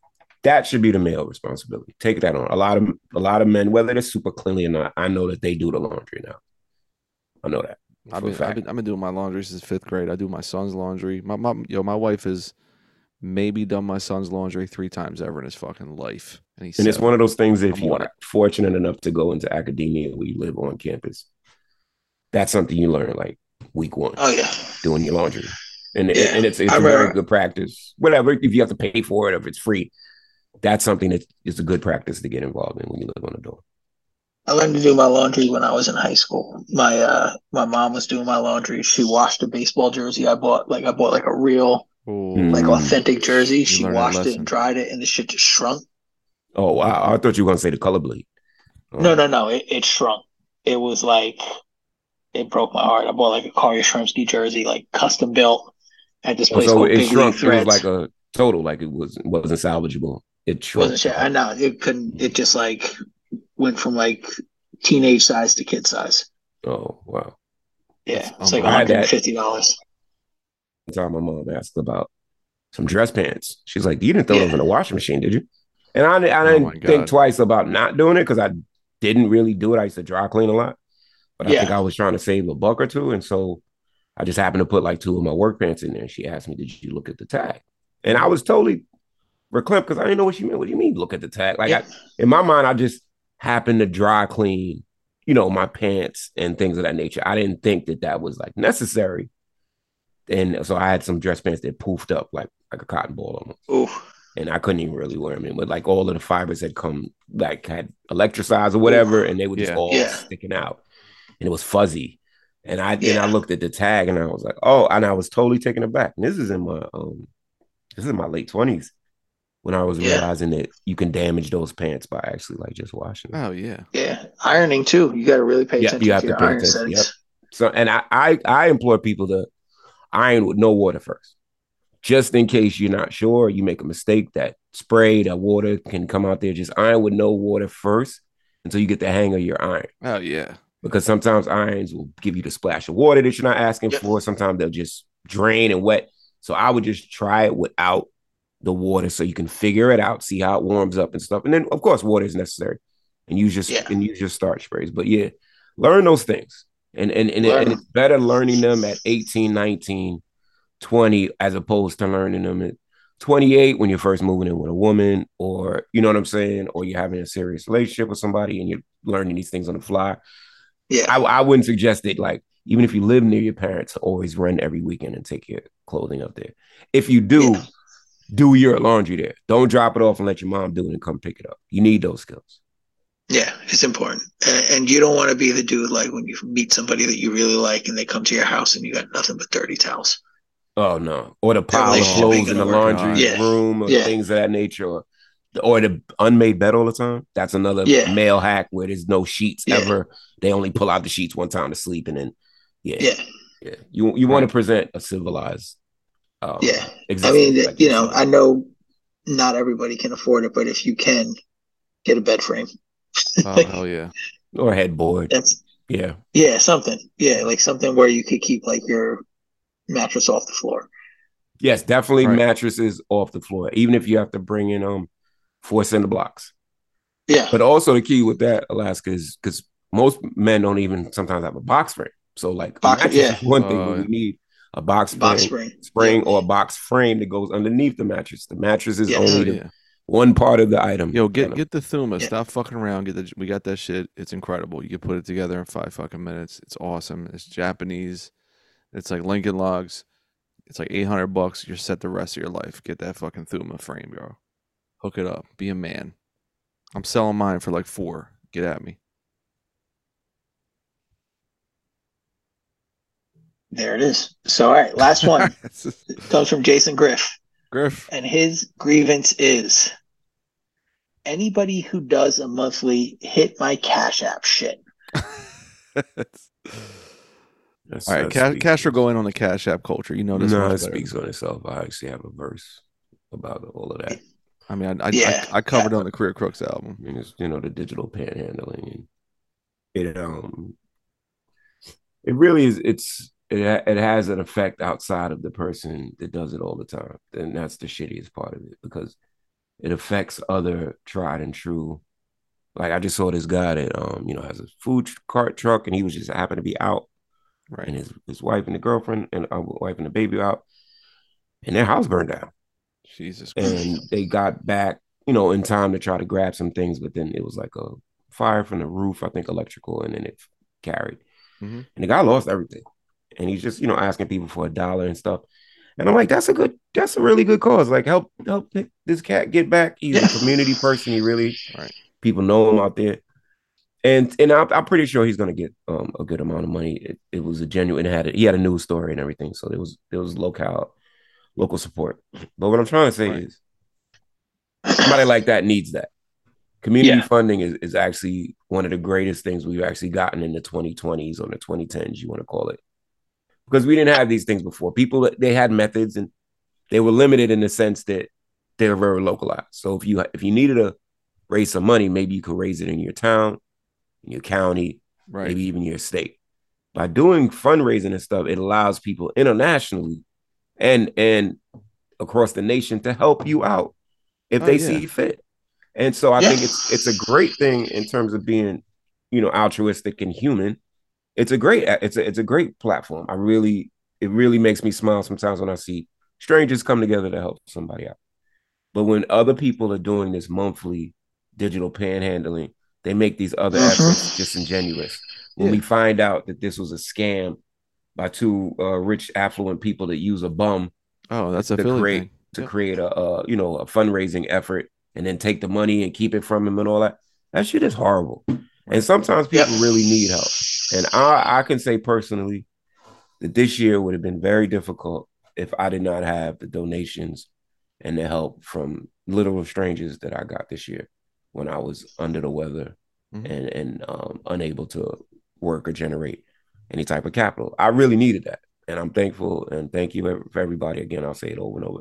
that should be the male responsibility. Take that on. A lot of a lot of men, whether they're super cleanly or not, I know that they do the laundry now. I know that. I've been, I've been I've been doing my laundry since fifth grade. I do my son's laundry. My mom, yo, my wife has maybe done my son's laundry three times ever in his fucking life, and he's And it's one of those things if you're fortunate enough to go into academia where you live on campus, that's something you learn like week one, Oh yeah. doing your laundry. And, it- Yeah. and it's, it's I a very good practice. Whatever, if you have to pay for it or if it's free, that's something that is a good practice to get involved in when you live on a dorm. I learned to do my laundry when I was in high school. My uh my mom was doing my laundry. She washed a baseball jersey. I bought like I bought like a real Ooh, Mm. like authentic jersey. She washed it and dried it and the shit just shrunk. Oh wow! I thought you were gonna say the color bleed. Oh. No, no, no. It, it shrunk. It was like it broke my heart. I bought like a Kari Shrimsky jersey, like custom built. I just Oh, so so it big league shrunk. It was like a total. Like it was wasn't salvageable. It shrunk. Wasn't sure. I know it couldn't. It just like went from like teenage size to kid size. Oh wow! Yeah, Oh it's like my- I one had hundred that. and fifty dollars. One time my mom asked about some dress pants. She's like, "You didn't throw Yeah. those in the washing machine, did you?" And I, I Oh didn't my think twice about not doing it because I didn't really do it. I used to dry clean a lot, but I Yeah. think I was trying to save a buck or two, and so I just happened to put like two of my work pants in there. And she asked me, "Did you look at the tag?" And I was totally verklempt because I didn't know what she meant. What do you mean, look at the tag? Like Yeah. I, in my mind, I just happened to dry clean, you know, my pants and things of that nature. I didn't think that that was like necessary. And so I had some dress pants that poofed up like like a cotton ball almost, Ooh, and I couldn't even really wear them. in, But like all of the fibers had come like had electricized or whatever, and they were just Yeah. all Yeah. sticking out, and it was fuzzy. And I and Yeah. I looked at the tag and I was like, oh, and I was totally taken aback. And this is in my um, this is in my late twenties when I was Yeah. realizing that you can damage those pants by actually like just washing them. Oh yeah. yeah, ironing too. You got to really pay Yeah, attention you have to to your pay iron attention, yep. So, and I, I, I implore people to iron with no water first, just in case you're not sure. You make a mistake that spray, that water can come out there. Just iron with no water first until you get the hang of your iron. Oh yeah. Because sometimes irons will give you the splash of water that you're not asking Yep. for. Sometimes they'll just drain and wet. So I would just try it without the water so you can figure it out, see how it warms up and stuff. And then of course water is necessary. And use your Yeah. and use your starch sprays. But yeah, learn those things. And and and, and it's better learning them at 18, 19, 20 as opposed to learning them at 28 when you're first moving in with a woman or you know what I'm saying or you're having a serious relationship with somebody and you're learning these things on the fly. Yeah, I, I wouldn't suggest it like even if you live near your parents, always run every weekend and take your clothing up there. If you do, Yeah. do your laundry there. Don't drop it off and let your mom do it and come pick it up. You need those skills. Yeah, it's important. And, and you don't want to be the dude like when you meet somebody that you really like and they come to your house and you got nothing but dirty towels. Oh no. Or the pile of clothes in the laundry Yeah. room or Yeah. things of that nature or or the unmade bed all the time. That's another Yeah. male hack where there's no sheets ever. They only pull out the sheets one time to sleep and then yeah. Yeah, yeah. You you want to present a civilized um, yeah. I mean, like you know, I know not everybody can afford it, but if you can, get a bed frame. Oh hell yeah. or headboard. That's Yeah. yeah, something. Yeah, like something where you could keep like your mattress off the floor. Yes, definitely Right. mattresses off the floor, even if you have to bring in um four cinder blocks. Yeah, But also the key with that, Alaska, is because most men don't even sometimes have a box frame. So like Box- yeah. one thing, but yeah. we need a box spring, box spring. spring or a box frame that goes underneath the mattress. The mattress is Yeah. only Hell the yeah. One part of the item. Yo, get get the Thuma. Yeah. Stop fucking around. Get the we got that shit. It's incredible. You can put it together in five fucking minutes. It's awesome. It's Japanese. It's like Lincoln Logs. It's like eight hundred bucks. You're set the rest of your life. Get that fucking Thuma frame, bro. Hook it up. Be a man. I'm selling mine for like four. Get at me. There it is. So, all right, last one comes from Jason Griff, Griff. and his grievance is anybody who does a monthly hit my Cash App shit. That's- All right, that Ca- speaks- Castro go in on the Cash App culture. You know this. No, it speaks on itself. I actually have a verse about all of that. I mean, I I, Yeah. I, I covered it on the Career Crooks album. I mean, it's you know the digital panhandling it um it really is it's it it has an effect outside of the person that does it all the time and that's the shittiest part of it because it affects other tried and true like I just saw this guy that um you know has a food cart truck and he was just happened to be out Right. and his his wife and the girlfriend and uh, wife and the baby out and their house burned down Jesus Christ. and they got back, you know, in time to try to grab some things, but then it was like a fire from the roof, I think electrical, and then it carried. Mhm. And the guy lost everything. And he's just, you know, asking people for a dollar and stuff. And I'm like, that's a good, that's a really good cause. Like, help, help this cat get back. He's Yeah. a community person. He really, Right. people know him out there. And and I'm, I'm pretty sure he's gonna get um, a good amount of money. It, it was a genuine. It had a, he had a news story and everything, so there was there was local local support. But what I'm trying to say Right. is, somebody like that needs that. Community Yeah. funding is, is actually one of the greatest things we've actually gotten in the 2020s or the 2010s, you want to call it. Because we didn't have these things before. People they had methods and they were limited in the sense that they're very localized. So if you if you needed to raise some money, maybe you could raise it in your town, in your county, Right. maybe even your state. By doing fundraising and stuff, it allows people internationally and and across the nation to help you out if Oh, they yeah. see fit. And so I Yeah. think it's it's a great thing in terms of being, you know, altruistic and human. It's a great it's a it's a great platform. I really it really makes me smile sometimes when I see strangers come together to help somebody out. But when other people are doing this monthly digital panhandling, they make these other Mhm. efforts disingenuous. When Yeah. we find out that this was a scam by two uh, rich affluent people that use a bum Oh, that's a to create thing. to Yeah. create a, a you know a fundraising effort and then take the money and keep it from him and all that. That shit is horrible. And sometimes people Yep. really need help. And I I can say personally that this year would have been very difficult if I did not have the donations and the help from literal strangers that I got this year when I was under the weather Mhm. and and um, unable to work or generate any type of capital. I really needed that, and I'm thankful and thank you for everybody again. I'll say it over and over.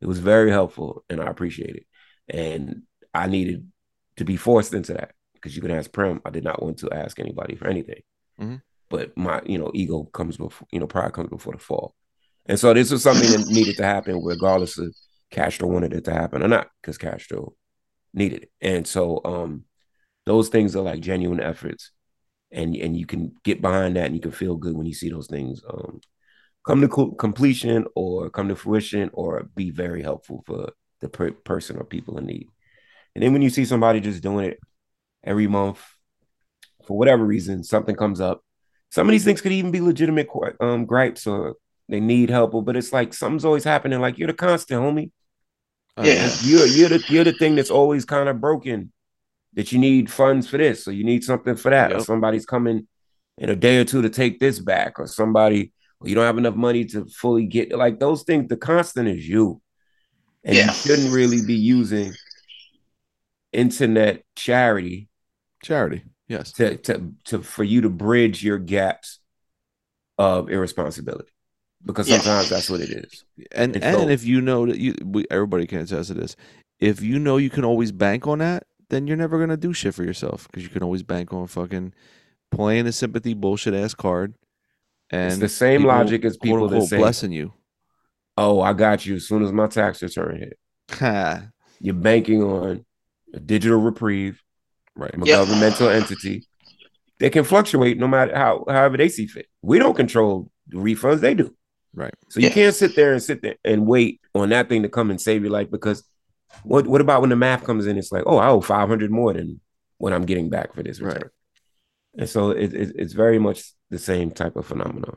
It was very helpful, and I appreciate it. And I needed to be forced into that because you can ask Prem. I did not want to ask anybody for anything, Mhm. but my you know ego comes before you know pride comes before the fall, and so this was something that needed to happen, regardless of Castro wanted it to happen or not, because Castro needed it. And so um those things are like genuine efforts and and you can get behind that and you can feel good when you see those things um come to co- completion or come to fruition or be very helpful for the per- person or people in need. And then when you see somebody just doing it every month for whatever reason, something comes up. Some of these things could even be legitimate um, gripes or they need help, but it's like something's always happening. Like you're the constant, homie. Oh, Yeah. You're you're the you're the thing that's always kind of broken. That you need funds for this, or you need something for that, or somebody's coming in a day or two to take this back, or somebody or you don't have enough money to fully get like those things. The constant is you, and Yeah. you shouldn't really be using internet charity Charity. Yes. to to to for you to bridge your gaps of irresponsibility, because Yeah. sometimes that's what it is. And And and so- if you know that you we, everybody can attest to this. If you know you can always bank on that, then you're never gonna do shit for yourself because you can always bank on fucking playing the sympathy bullshit ass card. And It's the same people, logic as quote people that unquote, say, blessing you. "Oh, I got you." As soon as my tax return hit, Ha. you're banking on a digital reprieve right. from a Yep. governmental entity. They can fluctuate no matter how however they see fit. We don't control the refunds; they do. Right. So you Yeah. can't sit there and sit there and wait on that thing to come and save your life because what what about when the math comes in? It's like, oh, I owe five hundred more than what I'm getting back for this Right. return. And so it, it, it's very much the same type of phenomenon.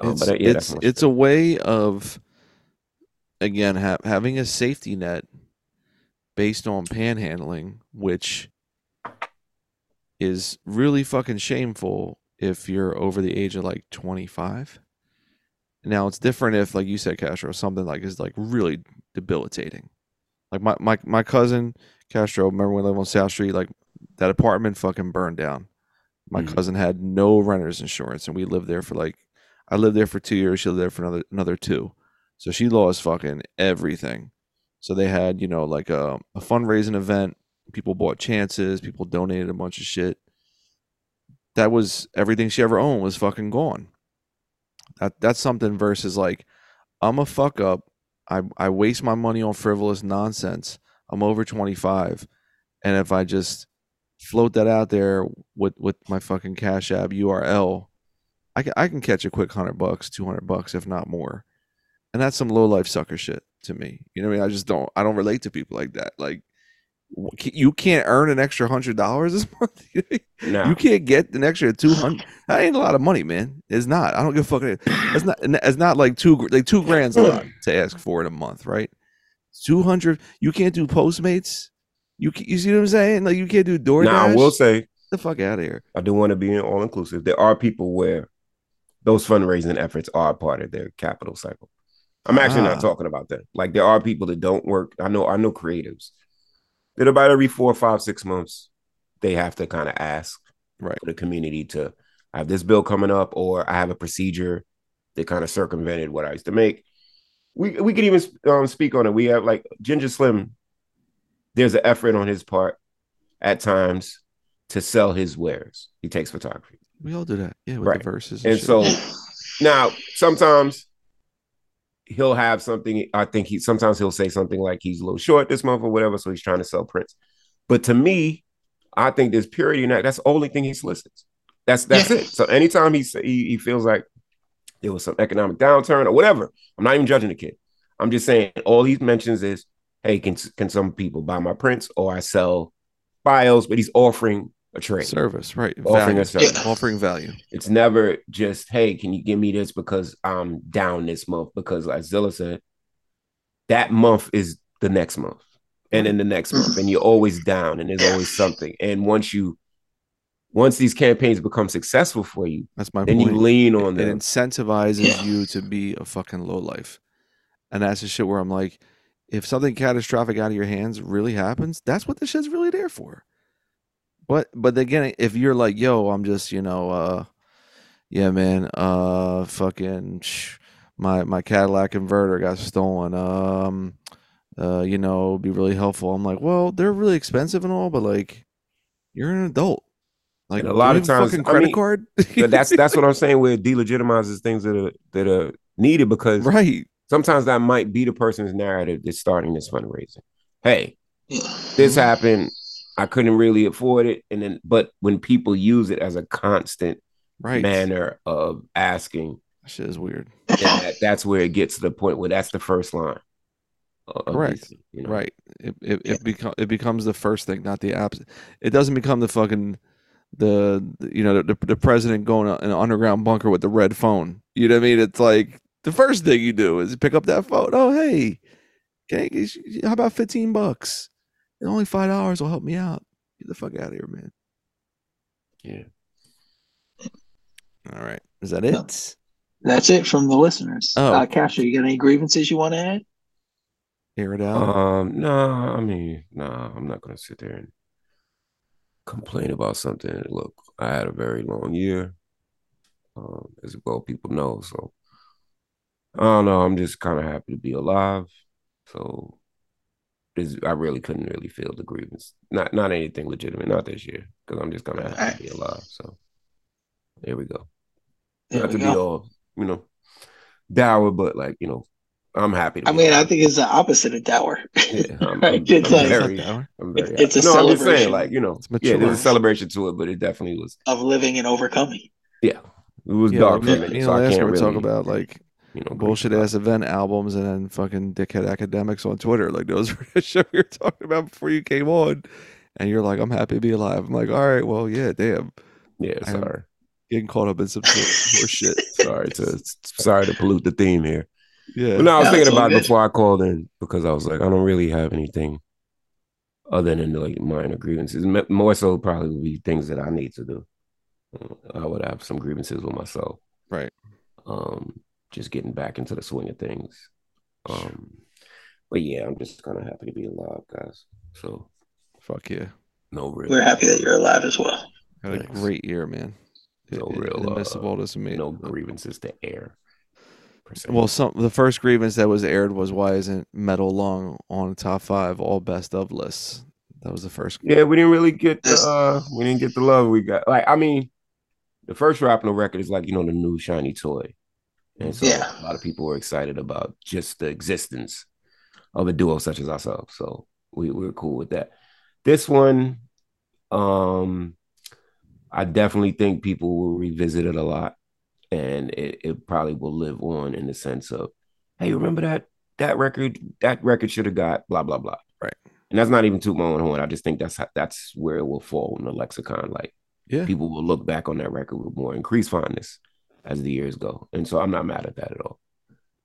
Um, it's but, uh, yeah, it's, it's a way of again ha- having a safety net based on panhandling, which is really fucking shameful if you're over the age of like 25. Now it's different if, like you said, Castro, something like is like really debilitating. Like my my my cousin Castro, remember when we lived on South Street, like that apartment fucking burned down. My Mhm. cousin had no renter's insurance, and we lived there for like I lived there for two years. She lived there for another another two, so she lost fucking everything. So they had you know like a, a fundraising event. People bought chances. People donated a bunch of shit. That was everything she ever owned was fucking gone. That that's something versus like I'm a fuck up. I I waste my money on frivolous nonsense. I'm over 25, and if I just float that out there with with my fucking Cash App URL, I can I can catch a quick hundred bucks, two hundred bucks, if not more, and that's some low life sucker shit to me. You know what I mean? I just don't I don't relate to people like that. Like you can't earn an extra hundred dollars this month. Nah. You can't get an extra two hundred. That ain't a lot of money, man. It's not. I don't give a fuck. It's not. It's not like two. Like two grand's a lot to ask for in a month, right? Two hundred. You can't do Postmates. You you see what I'm saying? Like you can't do DoorDash. now I will say Get the fuck out of here. I do want to be all inclusive. There are people where those fundraising efforts are part of their capital cycle. I'm actually Ah. not talking about that. Like there are people that don't work. I know I know creatives that about every four, five, six months they have to kind of ask Right. for the community to I have this bill coming up, or I have a procedure that kind of circumvented what I used to make. we we can even um, speak on it. We have like Ginger Slim. There's an effort on his part at times to sell his wares. He takes photography. We all do that, yeah, with Right. the verses. And shit. so now sometimes he'll have something. I think he sometimes he'll say something like he's a little short this month or whatever, so he's trying to sell prints. But to me, I think there's purity in that. That's the only thing he solicits. That's that's Yeah. it. So anytime he he, he feels like there was some economic downturn or whatever, I'm not even judging the kid. I'm just saying all he mentions is, hey, can can some people buy my prints or I sell bios? But he's offering a trade. service, right? Offering value. a service. Yeah. offering value. It's never just, hey, can you give me this because I'm down this month? Because like Zilla said, that month is the next month. And then the next month. And you're always down and there's always something. And once you once these campaigns become successful for you, That's my then point. you lean on it them. incentivizes Yeah. you to be a fucking low life. And that's the shit where I'm like, if something catastrophic out of your hands really happens, that's what the shit's really there for. But but again, if you're like, yo, I'm just, you know, uh yeah, man, uh fucking sh- my my Cadillac converter got stolen. Um uh, you know, it'd be really helpful. I'm like, well, they're really expensive and all, but like you're an adult. Like And a lot do of have times- fucking I credit mean, card. But that's that's what I'm saying where it delegitimizes things that are that are needed because right. sometimes that might be the person's narrative that's starting this fundraising. Hey, this happened. I couldn't really afford it. And then, but when people use it as a constant Right. manner of asking, That shit is weird. that, that's where it gets to the point where that's the first line. Correct. these, you know? Right. It it, it become it becomes the first thing, not the apps. It doesn't become the fucking the, the- you know the, the president going in an underground bunker with the red phone. You know what I mean? It's like the first thing you do is pick up that phone. Oh hey, can I how about fifteen bucks? And only five dollars will help me out. Get the fuck out of here, man. Yeah. All right. Is that it? That's it from the listeners. Oh. Uh, Castro, you got any grievances you want to add? Air it out. Um, no, I mean, no, I'm not gonna sit there and complain about something. Look, I had a very long year, um, as well people know. So I don't know. I'm just kind of happy to be alive. So this, I really couldn't really feel the grievance. Not not anything legitimate. Not this year, because I'm just kind of happy to be alive. So there we go. There not we to be go. all you know dour, but like you know, I'm happy. To I be mean, I think it's the opposite of dour. Yeah, I'm, Right, I'm- it's I'm like- very, It's I'm very It's- it's a no, I'm just saying, celebration. like you know, It's yeah, there's a celebration to it, but it definitely was, of living and overcoming. yeah, it was Yeah, dark for me- me and so I Alaska can't really talk about like you know bullshit ass event albums and then fucking dickhead academics on Twitter. Like those were the shit we were talking about before you came on. And you're like, I'm happy to be alive. I'm like, all right, well, yeah, damn. Yeah, sorry, Getting caught up in some shit or shit. sorry to sorry to pollute the theme here. Yeah. But no, I was No, thinking it's all about it before I called in because I was like, I don't really have anything other than like minor grievances. More so, probably would be things that I need to do. I would have some grievances with myself. Right. Um, just getting back into the swing of things. Um, but yeah, I'm just kind of happy to be alive, guys. So Fuck yeah. no real, We're happy that you're alive as well. Had a great year, man. No In- real, in the midst of uh, all this amazing. no grievances to air. Well, some the first grievance that was aired was why isn't Metal Lung on top five all best of lists? That was the first. Yeah, we didn't really get the uh we didn't get the love we got. Like, I mean, the first rap on the record is like, you know, the new shiny toy. And so Yeah. a lot of people were excited about just the existence of a duo such as ourselves. So we, we were cool with that. This one, um, I definitely think people will revisit it a lot. And it, it probably will live on in the sense of, hey, remember that that record? That record should have got blah blah blah. Right. And that's not even too my own horn. I just think that's how, that's where it will fall in the lexicon. Like Yeah. people will look back on that record with more increased fondness as the years go. And so I'm not mad at that at all.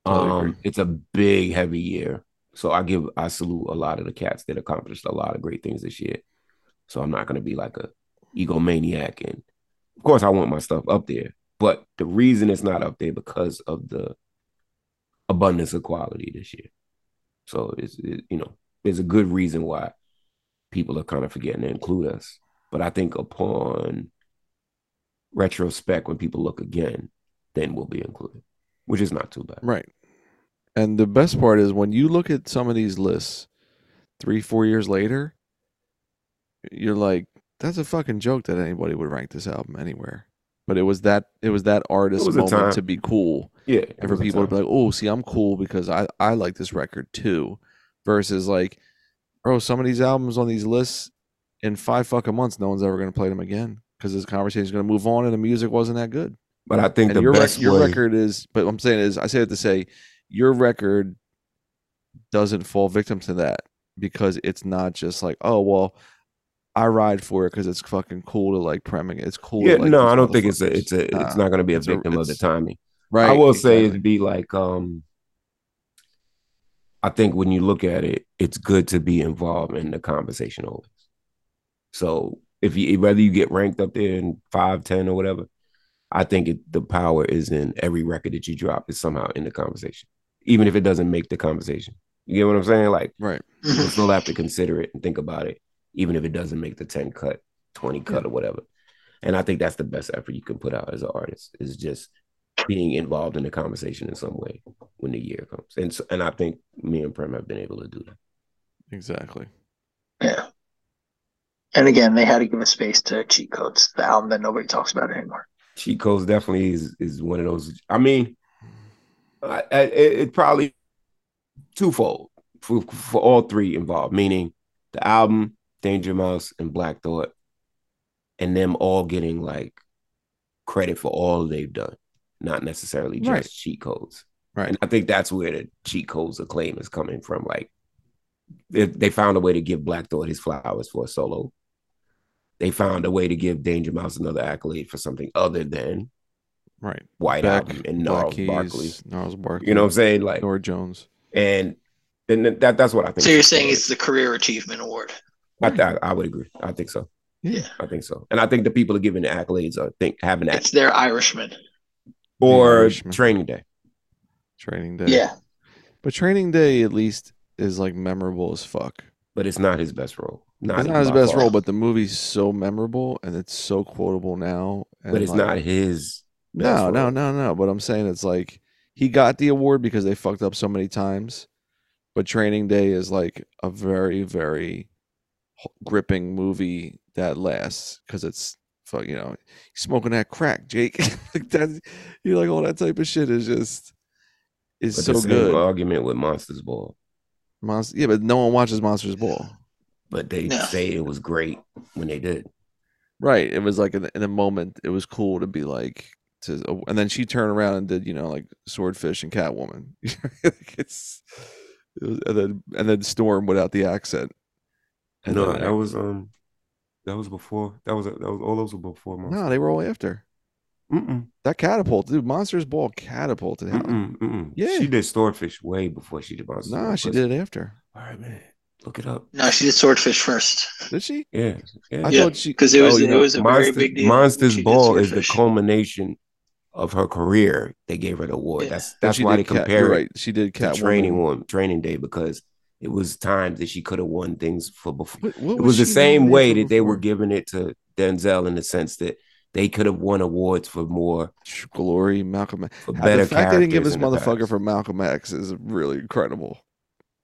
Um, it's a big, heavy year. So I give I salute a lot of the cats that accomplished a lot of great things this year. So I'm not gonna be like a egomaniac. And of course I want my stuff up there. But the reason it's not up there because of the abundance of quality this year. So it's it, you know, there's a good reason why people are kind of forgetting to include us. But I think upon retrospect, when people look again, then we'll be included, which is not too bad. Right. And the best part is when you look at some of these lists three, four years later, you're like, that's a fucking joke that anybody would rank this album anywhere. But it was that it was that artist was moment to be cool. Yeah, And for people to be like, oh, see, I'm cool because I, I like this record too. Versus like, bro, some of these albums on these lists in five fucking months, no one's ever gonna play them again. Because this conversation is gonna move on and the music wasn't that good. but I think and the your rec- best your way, record is but what I'm saying is I say it to say your record doesn't fall victim to that because it's not just like, oh well, I ride for it because it's fucking cool to like premming it. It's cool. to yeah, like no, I don't think it's a, it's a, it's not going to be a it's a- victim of the timing. right. I will say it'd be like, um, I think when you look at it, it's good to be involved in the conversation always. So if you whether you get ranked up there in five, ten, or whatever, I think it, the power is in every record that you drop is somehow in the conversation, even if it doesn't make the conversation. You get what I'm saying? Like right. you still have to consider it and think about it, even if it doesn't make the 10 cut, 20 cut, or whatever. And I think that's the best effort you can put out as an artist is just being involved in the conversation in some way when the year comes. And so, and I think me and Prem have been able to do that. Exactly. Yeah. And again, they had to give a space to cheat codes, the album that nobody talks about anymore. Cheat codes definitely is is one of those. I mean, I, I, it, it probably twofold for for all three involved, meaning the album, Danger Mouse, and Black Thought, and them all getting like credit for all they've done, not necessarily just Right. cheat codes. Right. And I think that's where the cheat codes acclaim is coming from. Like they, they found a way to give Black Thought his flowers for a solo. They found a way to give Danger Mouse another accolade for something other than Right. White Beck, Album and Black Gnarls Keys, Barkley. Gnarls Barkley. You know what I'm saying? Like, Norah Jones. and and that that's what I think. So you're saying code it's the Career Achievement Award? I, I, I would agree. I think so. Yeah. I think so. And I think the people are giving the accolades are think having that It's their Irishman. or Irishman. training day. Training Day. Yeah. But Training Day at least is like memorable as fuck. But it's not his best role. It's not his best far. role, but the movie's so memorable and it's so quotable now. And but it's like- not his. best No, no, role. no, no. But I'm saying it's like he got the award because they fucked up so many times. But Training Day is like a very, very gripping movie that lasts because it's fuck, you know, smoking that crack, Jake. like that, you like all that type of shit is just is But so the same good. argument with Monsters Ball. Monster, yeah, but no one watches Monsters Ball. But they No. say it was great when they did. Right. It was like in, in a moment, it was cool to be like to, and then she turned around and did you know like Swordfish and Catwoman. It's it was, and then and then Storm without the accent. And no, then- that was um, that was before. That was that was all those were before Monsters. no, they were all after Mm-mm, that catapult, dude. Monsters Ball catapulted him. mm-mm, mm-mm. Yeah. she did Swordfish way before she did Monsters. Nah, Ball, she did it after. All right, man, look it up. No, she did Swordfish first. Did she? Yeah, yeah. I Yeah, thought she. because it was oh, it yeah. was a very Monsters, big deal. Monsters Ball is the culmination of her career. They gave her the award. Yeah. That's Then that's she why did they Cat- compare you're it right. She did to training one training day because it was times that she could have won things for before. What, what It was the same way that they were giving it to Denzel in the sense that they could have won awards for more Glory, Malcolm. X. for better the fact they didn't give this the motherfucker past. for Malcolm X is really incredible.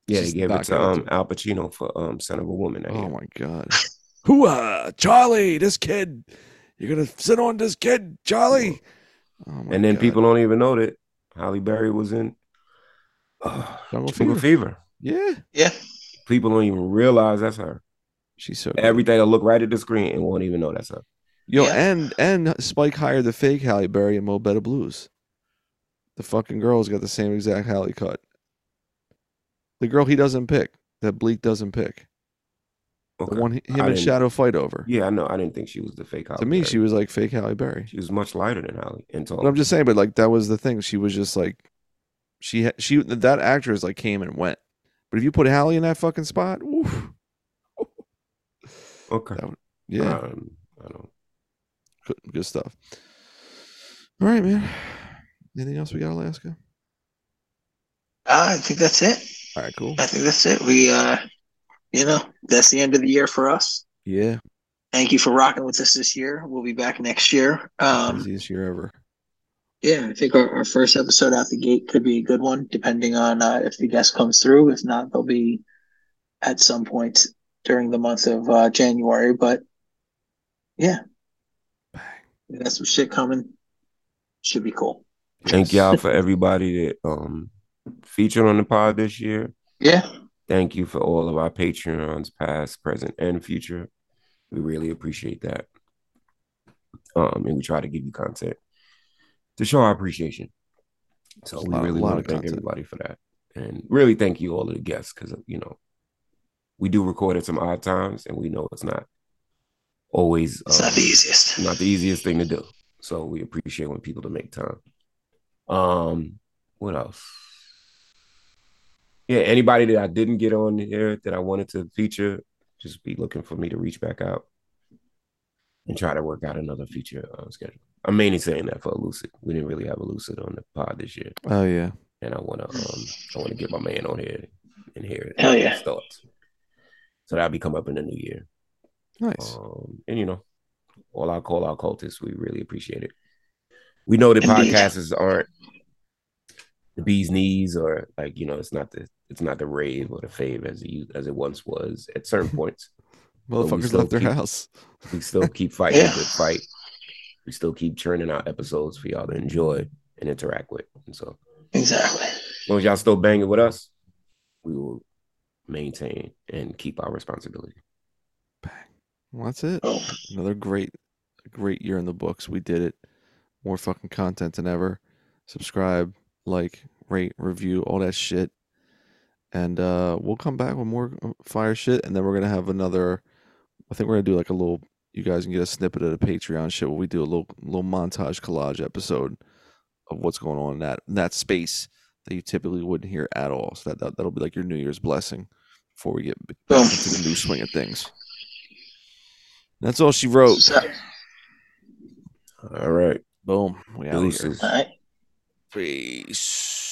Yeah, they gave it to gonna um Al Pacino for um Son of a Woman. that Oh year. my god. Hooah, Charlie, this kid. You're gonna sit on this kid, Charlie. Oh my and then God. people don't even know that Halle Berry was in uh, Jungle Jungle Fever. Fever. Yeah. Yeah, People don't even realize that's her. She's so good. Everything will look right at the screen and won't even know that's her. Yo, Yeah. and and Spike hired the fake Halle Berry and Mo Better Blues. The fucking girl's got the same exact Halle cut. The girl he doesn't pick, that Bleek doesn't pick. Okay. The one he- him I and Shadow fight over. Yeah, I know. I didn't think she was the fake Halle to me, Berry. she was like fake Halle Berry. she was much lighter than Halle and But tall. I'm just saying, but like that was the thing. She was just like, she ha- she that actress like came and went. But if you put Halle in that fucking spot, oof, okay. that yeah, Um, I don't. good, good stuff. All right, man. Anything else we got, Alaska? Uh, I think that's it. All right, cool. I think that's it. We, uh, you know, that's the end of the year for us. Yeah, Thank you for rocking with us this year. We'll be back next year. Um, easiest year ever. Yeah, I think our, our first episode out the gate could be a good one, depending on uh, if the guest comes through. If not, they'll be at some point during the month of uh, January. But yeah, we got some shit coming. Should be cool. Thank y'all for everybody that um featured on the pod this year. Yeah. Thank you for all of our Patreons, past, present, and future. We really appreciate that. Um, and we try to give you content to show our appreciation. So we lot- really want to thank content. everybody for that. And really thank you all of the guests because you know we do record at some odd times and we know it's not always It's um, not the easiest. not the easiest thing to do. So we appreciate when people to make time. Um, what else? Yeah, anybody that I didn't get on here that I wanted to feature, just be looking for me to reach back out and try to work out another feature uh, schedule. I'm mainly saying that for Elucid. We didn't really have Elucid on the pod this year, Oh yeah. and I want to um I want to get my man on here and hear Hell yeah. his thoughts. So that'll be come up in the new year. Nice. Um, and you know, all our call our cultists, we really appreciate it. We know that Indeed. podcasts aren't the bee's knees, or like you know, it's not the it's not the rave or the fave as it as it once was at certain points. we Motherfuckers still left their keep- house. We still keep fighting Yeah. a good fight. We still keep churning out episodes for y'all to enjoy and interact with. And so, Exactly. as long as y'all still banging with us, we will maintain and keep our responsibility. Well, that's it. Boom. Another great, great year in the books. We did it. More fucking content than ever. Subscribe, like, rate, review, all that shit. And uh we'll come back with more uh, fire shit. And then we're gonna have another. I think we're gonna do like a little. You guys can get a snippet of the Patreon shit where we do a little little montage collage episode of what's going on in that in that space that you typically wouldn't hear at all. So that, that that'll be like your New Year's blessing before we get back into the new swing of things. That's all she wrote. All right. Boom. We out of here. All right. Peace.